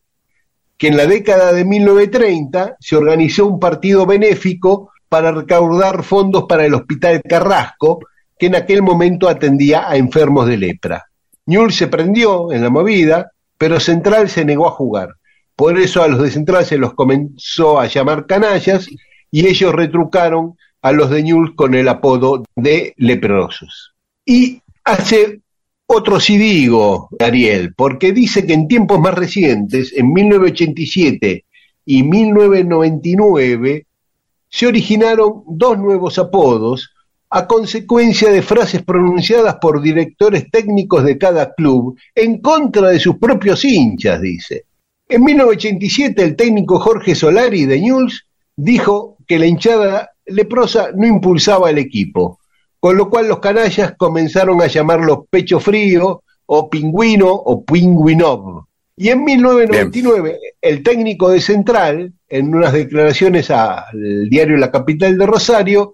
que en la década de 1930 se organizó un partido benéfico para recaudar fondos para el Hospital Carrasco, que en aquel momento atendía a enfermos de lepra. Newell se prendió en la movida, pero Central se negó a jugar. Por eso a los de Central se los comenzó a llamar canallas y ellos retrucaron a los de Newell con el apodo de leprosos. Y hace otro sí digo, Ariel, porque dice que en tiempos más recientes, en 1987 y 1999, se originaron dos nuevos apodos a consecuencia de frases pronunciadas por directores técnicos de cada club en contra de sus propios hinchas, dice. En 1987 el técnico Jorge Solari de Newell's dijo que la hinchada leprosa no impulsaba el equipo, con lo cual los canallas comenzaron a llamarlo pecho frío o pingüino o pingüinov. Y en 1999 el técnico de Central, en unas declaraciones al diario La Capital de Rosario,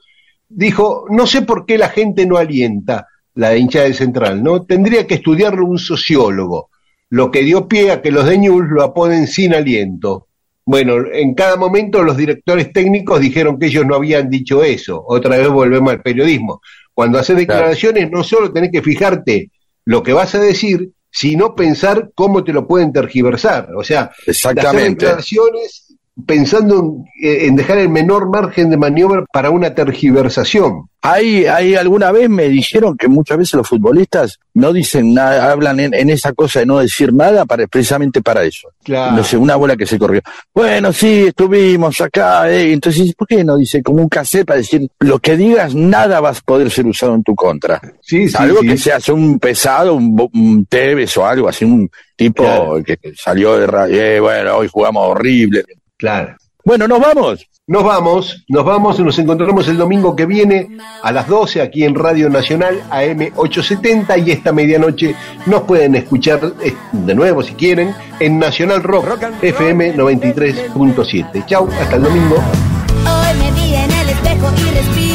dijo, no sé por qué la gente no alienta la hinchada de Central, ¿no? Tendría que estudiarlo un sociólogo, lo que dio pie a que los de Newell's lo apoden sin aliento. Bueno, en cada momento los directores técnicos dijeron que ellos no habían dicho eso. Otra vez volvemos al periodismo. Cuando haces declaraciones no solo tenés que fijarte lo que vas a decir, sino pensar cómo te lo pueden tergiversar. O sea, hacer Exactamente. declaraciones pensando en, eh, en dejar el menor margen de maniobra para una tergiversación. Hay, hay alguna vez me dijeron que muchas veces los futbolistas no dicen nada, hablan en, en esa cosa de no decir nada para precisamente para eso. Claro. No sé, una bola que se corrió. Bueno, sí, estuvimos acá, eh, entonces, ¿por qué no dice como un cassette para decir lo que digas, nada va a poder ser usado en tu contra? Sí, sí, algo sí. que seas un pesado, un, un Tevez o algo así, un tipo Claro. que salió de ra- eh, bueno, hoy jugamos horrible. Claro. Bueno, nos vamos. Nos vamos, nos vamos, nos encontramos el domingo que viene a las 12 aquí en Radio Nacional AM 870 y esta medianoche nos pueden escuchar eh, de nuevo si quieren en Nacional Rock FM 93.7. Chau, hasta el domingo. Hoy me vi en el espejo y respiro.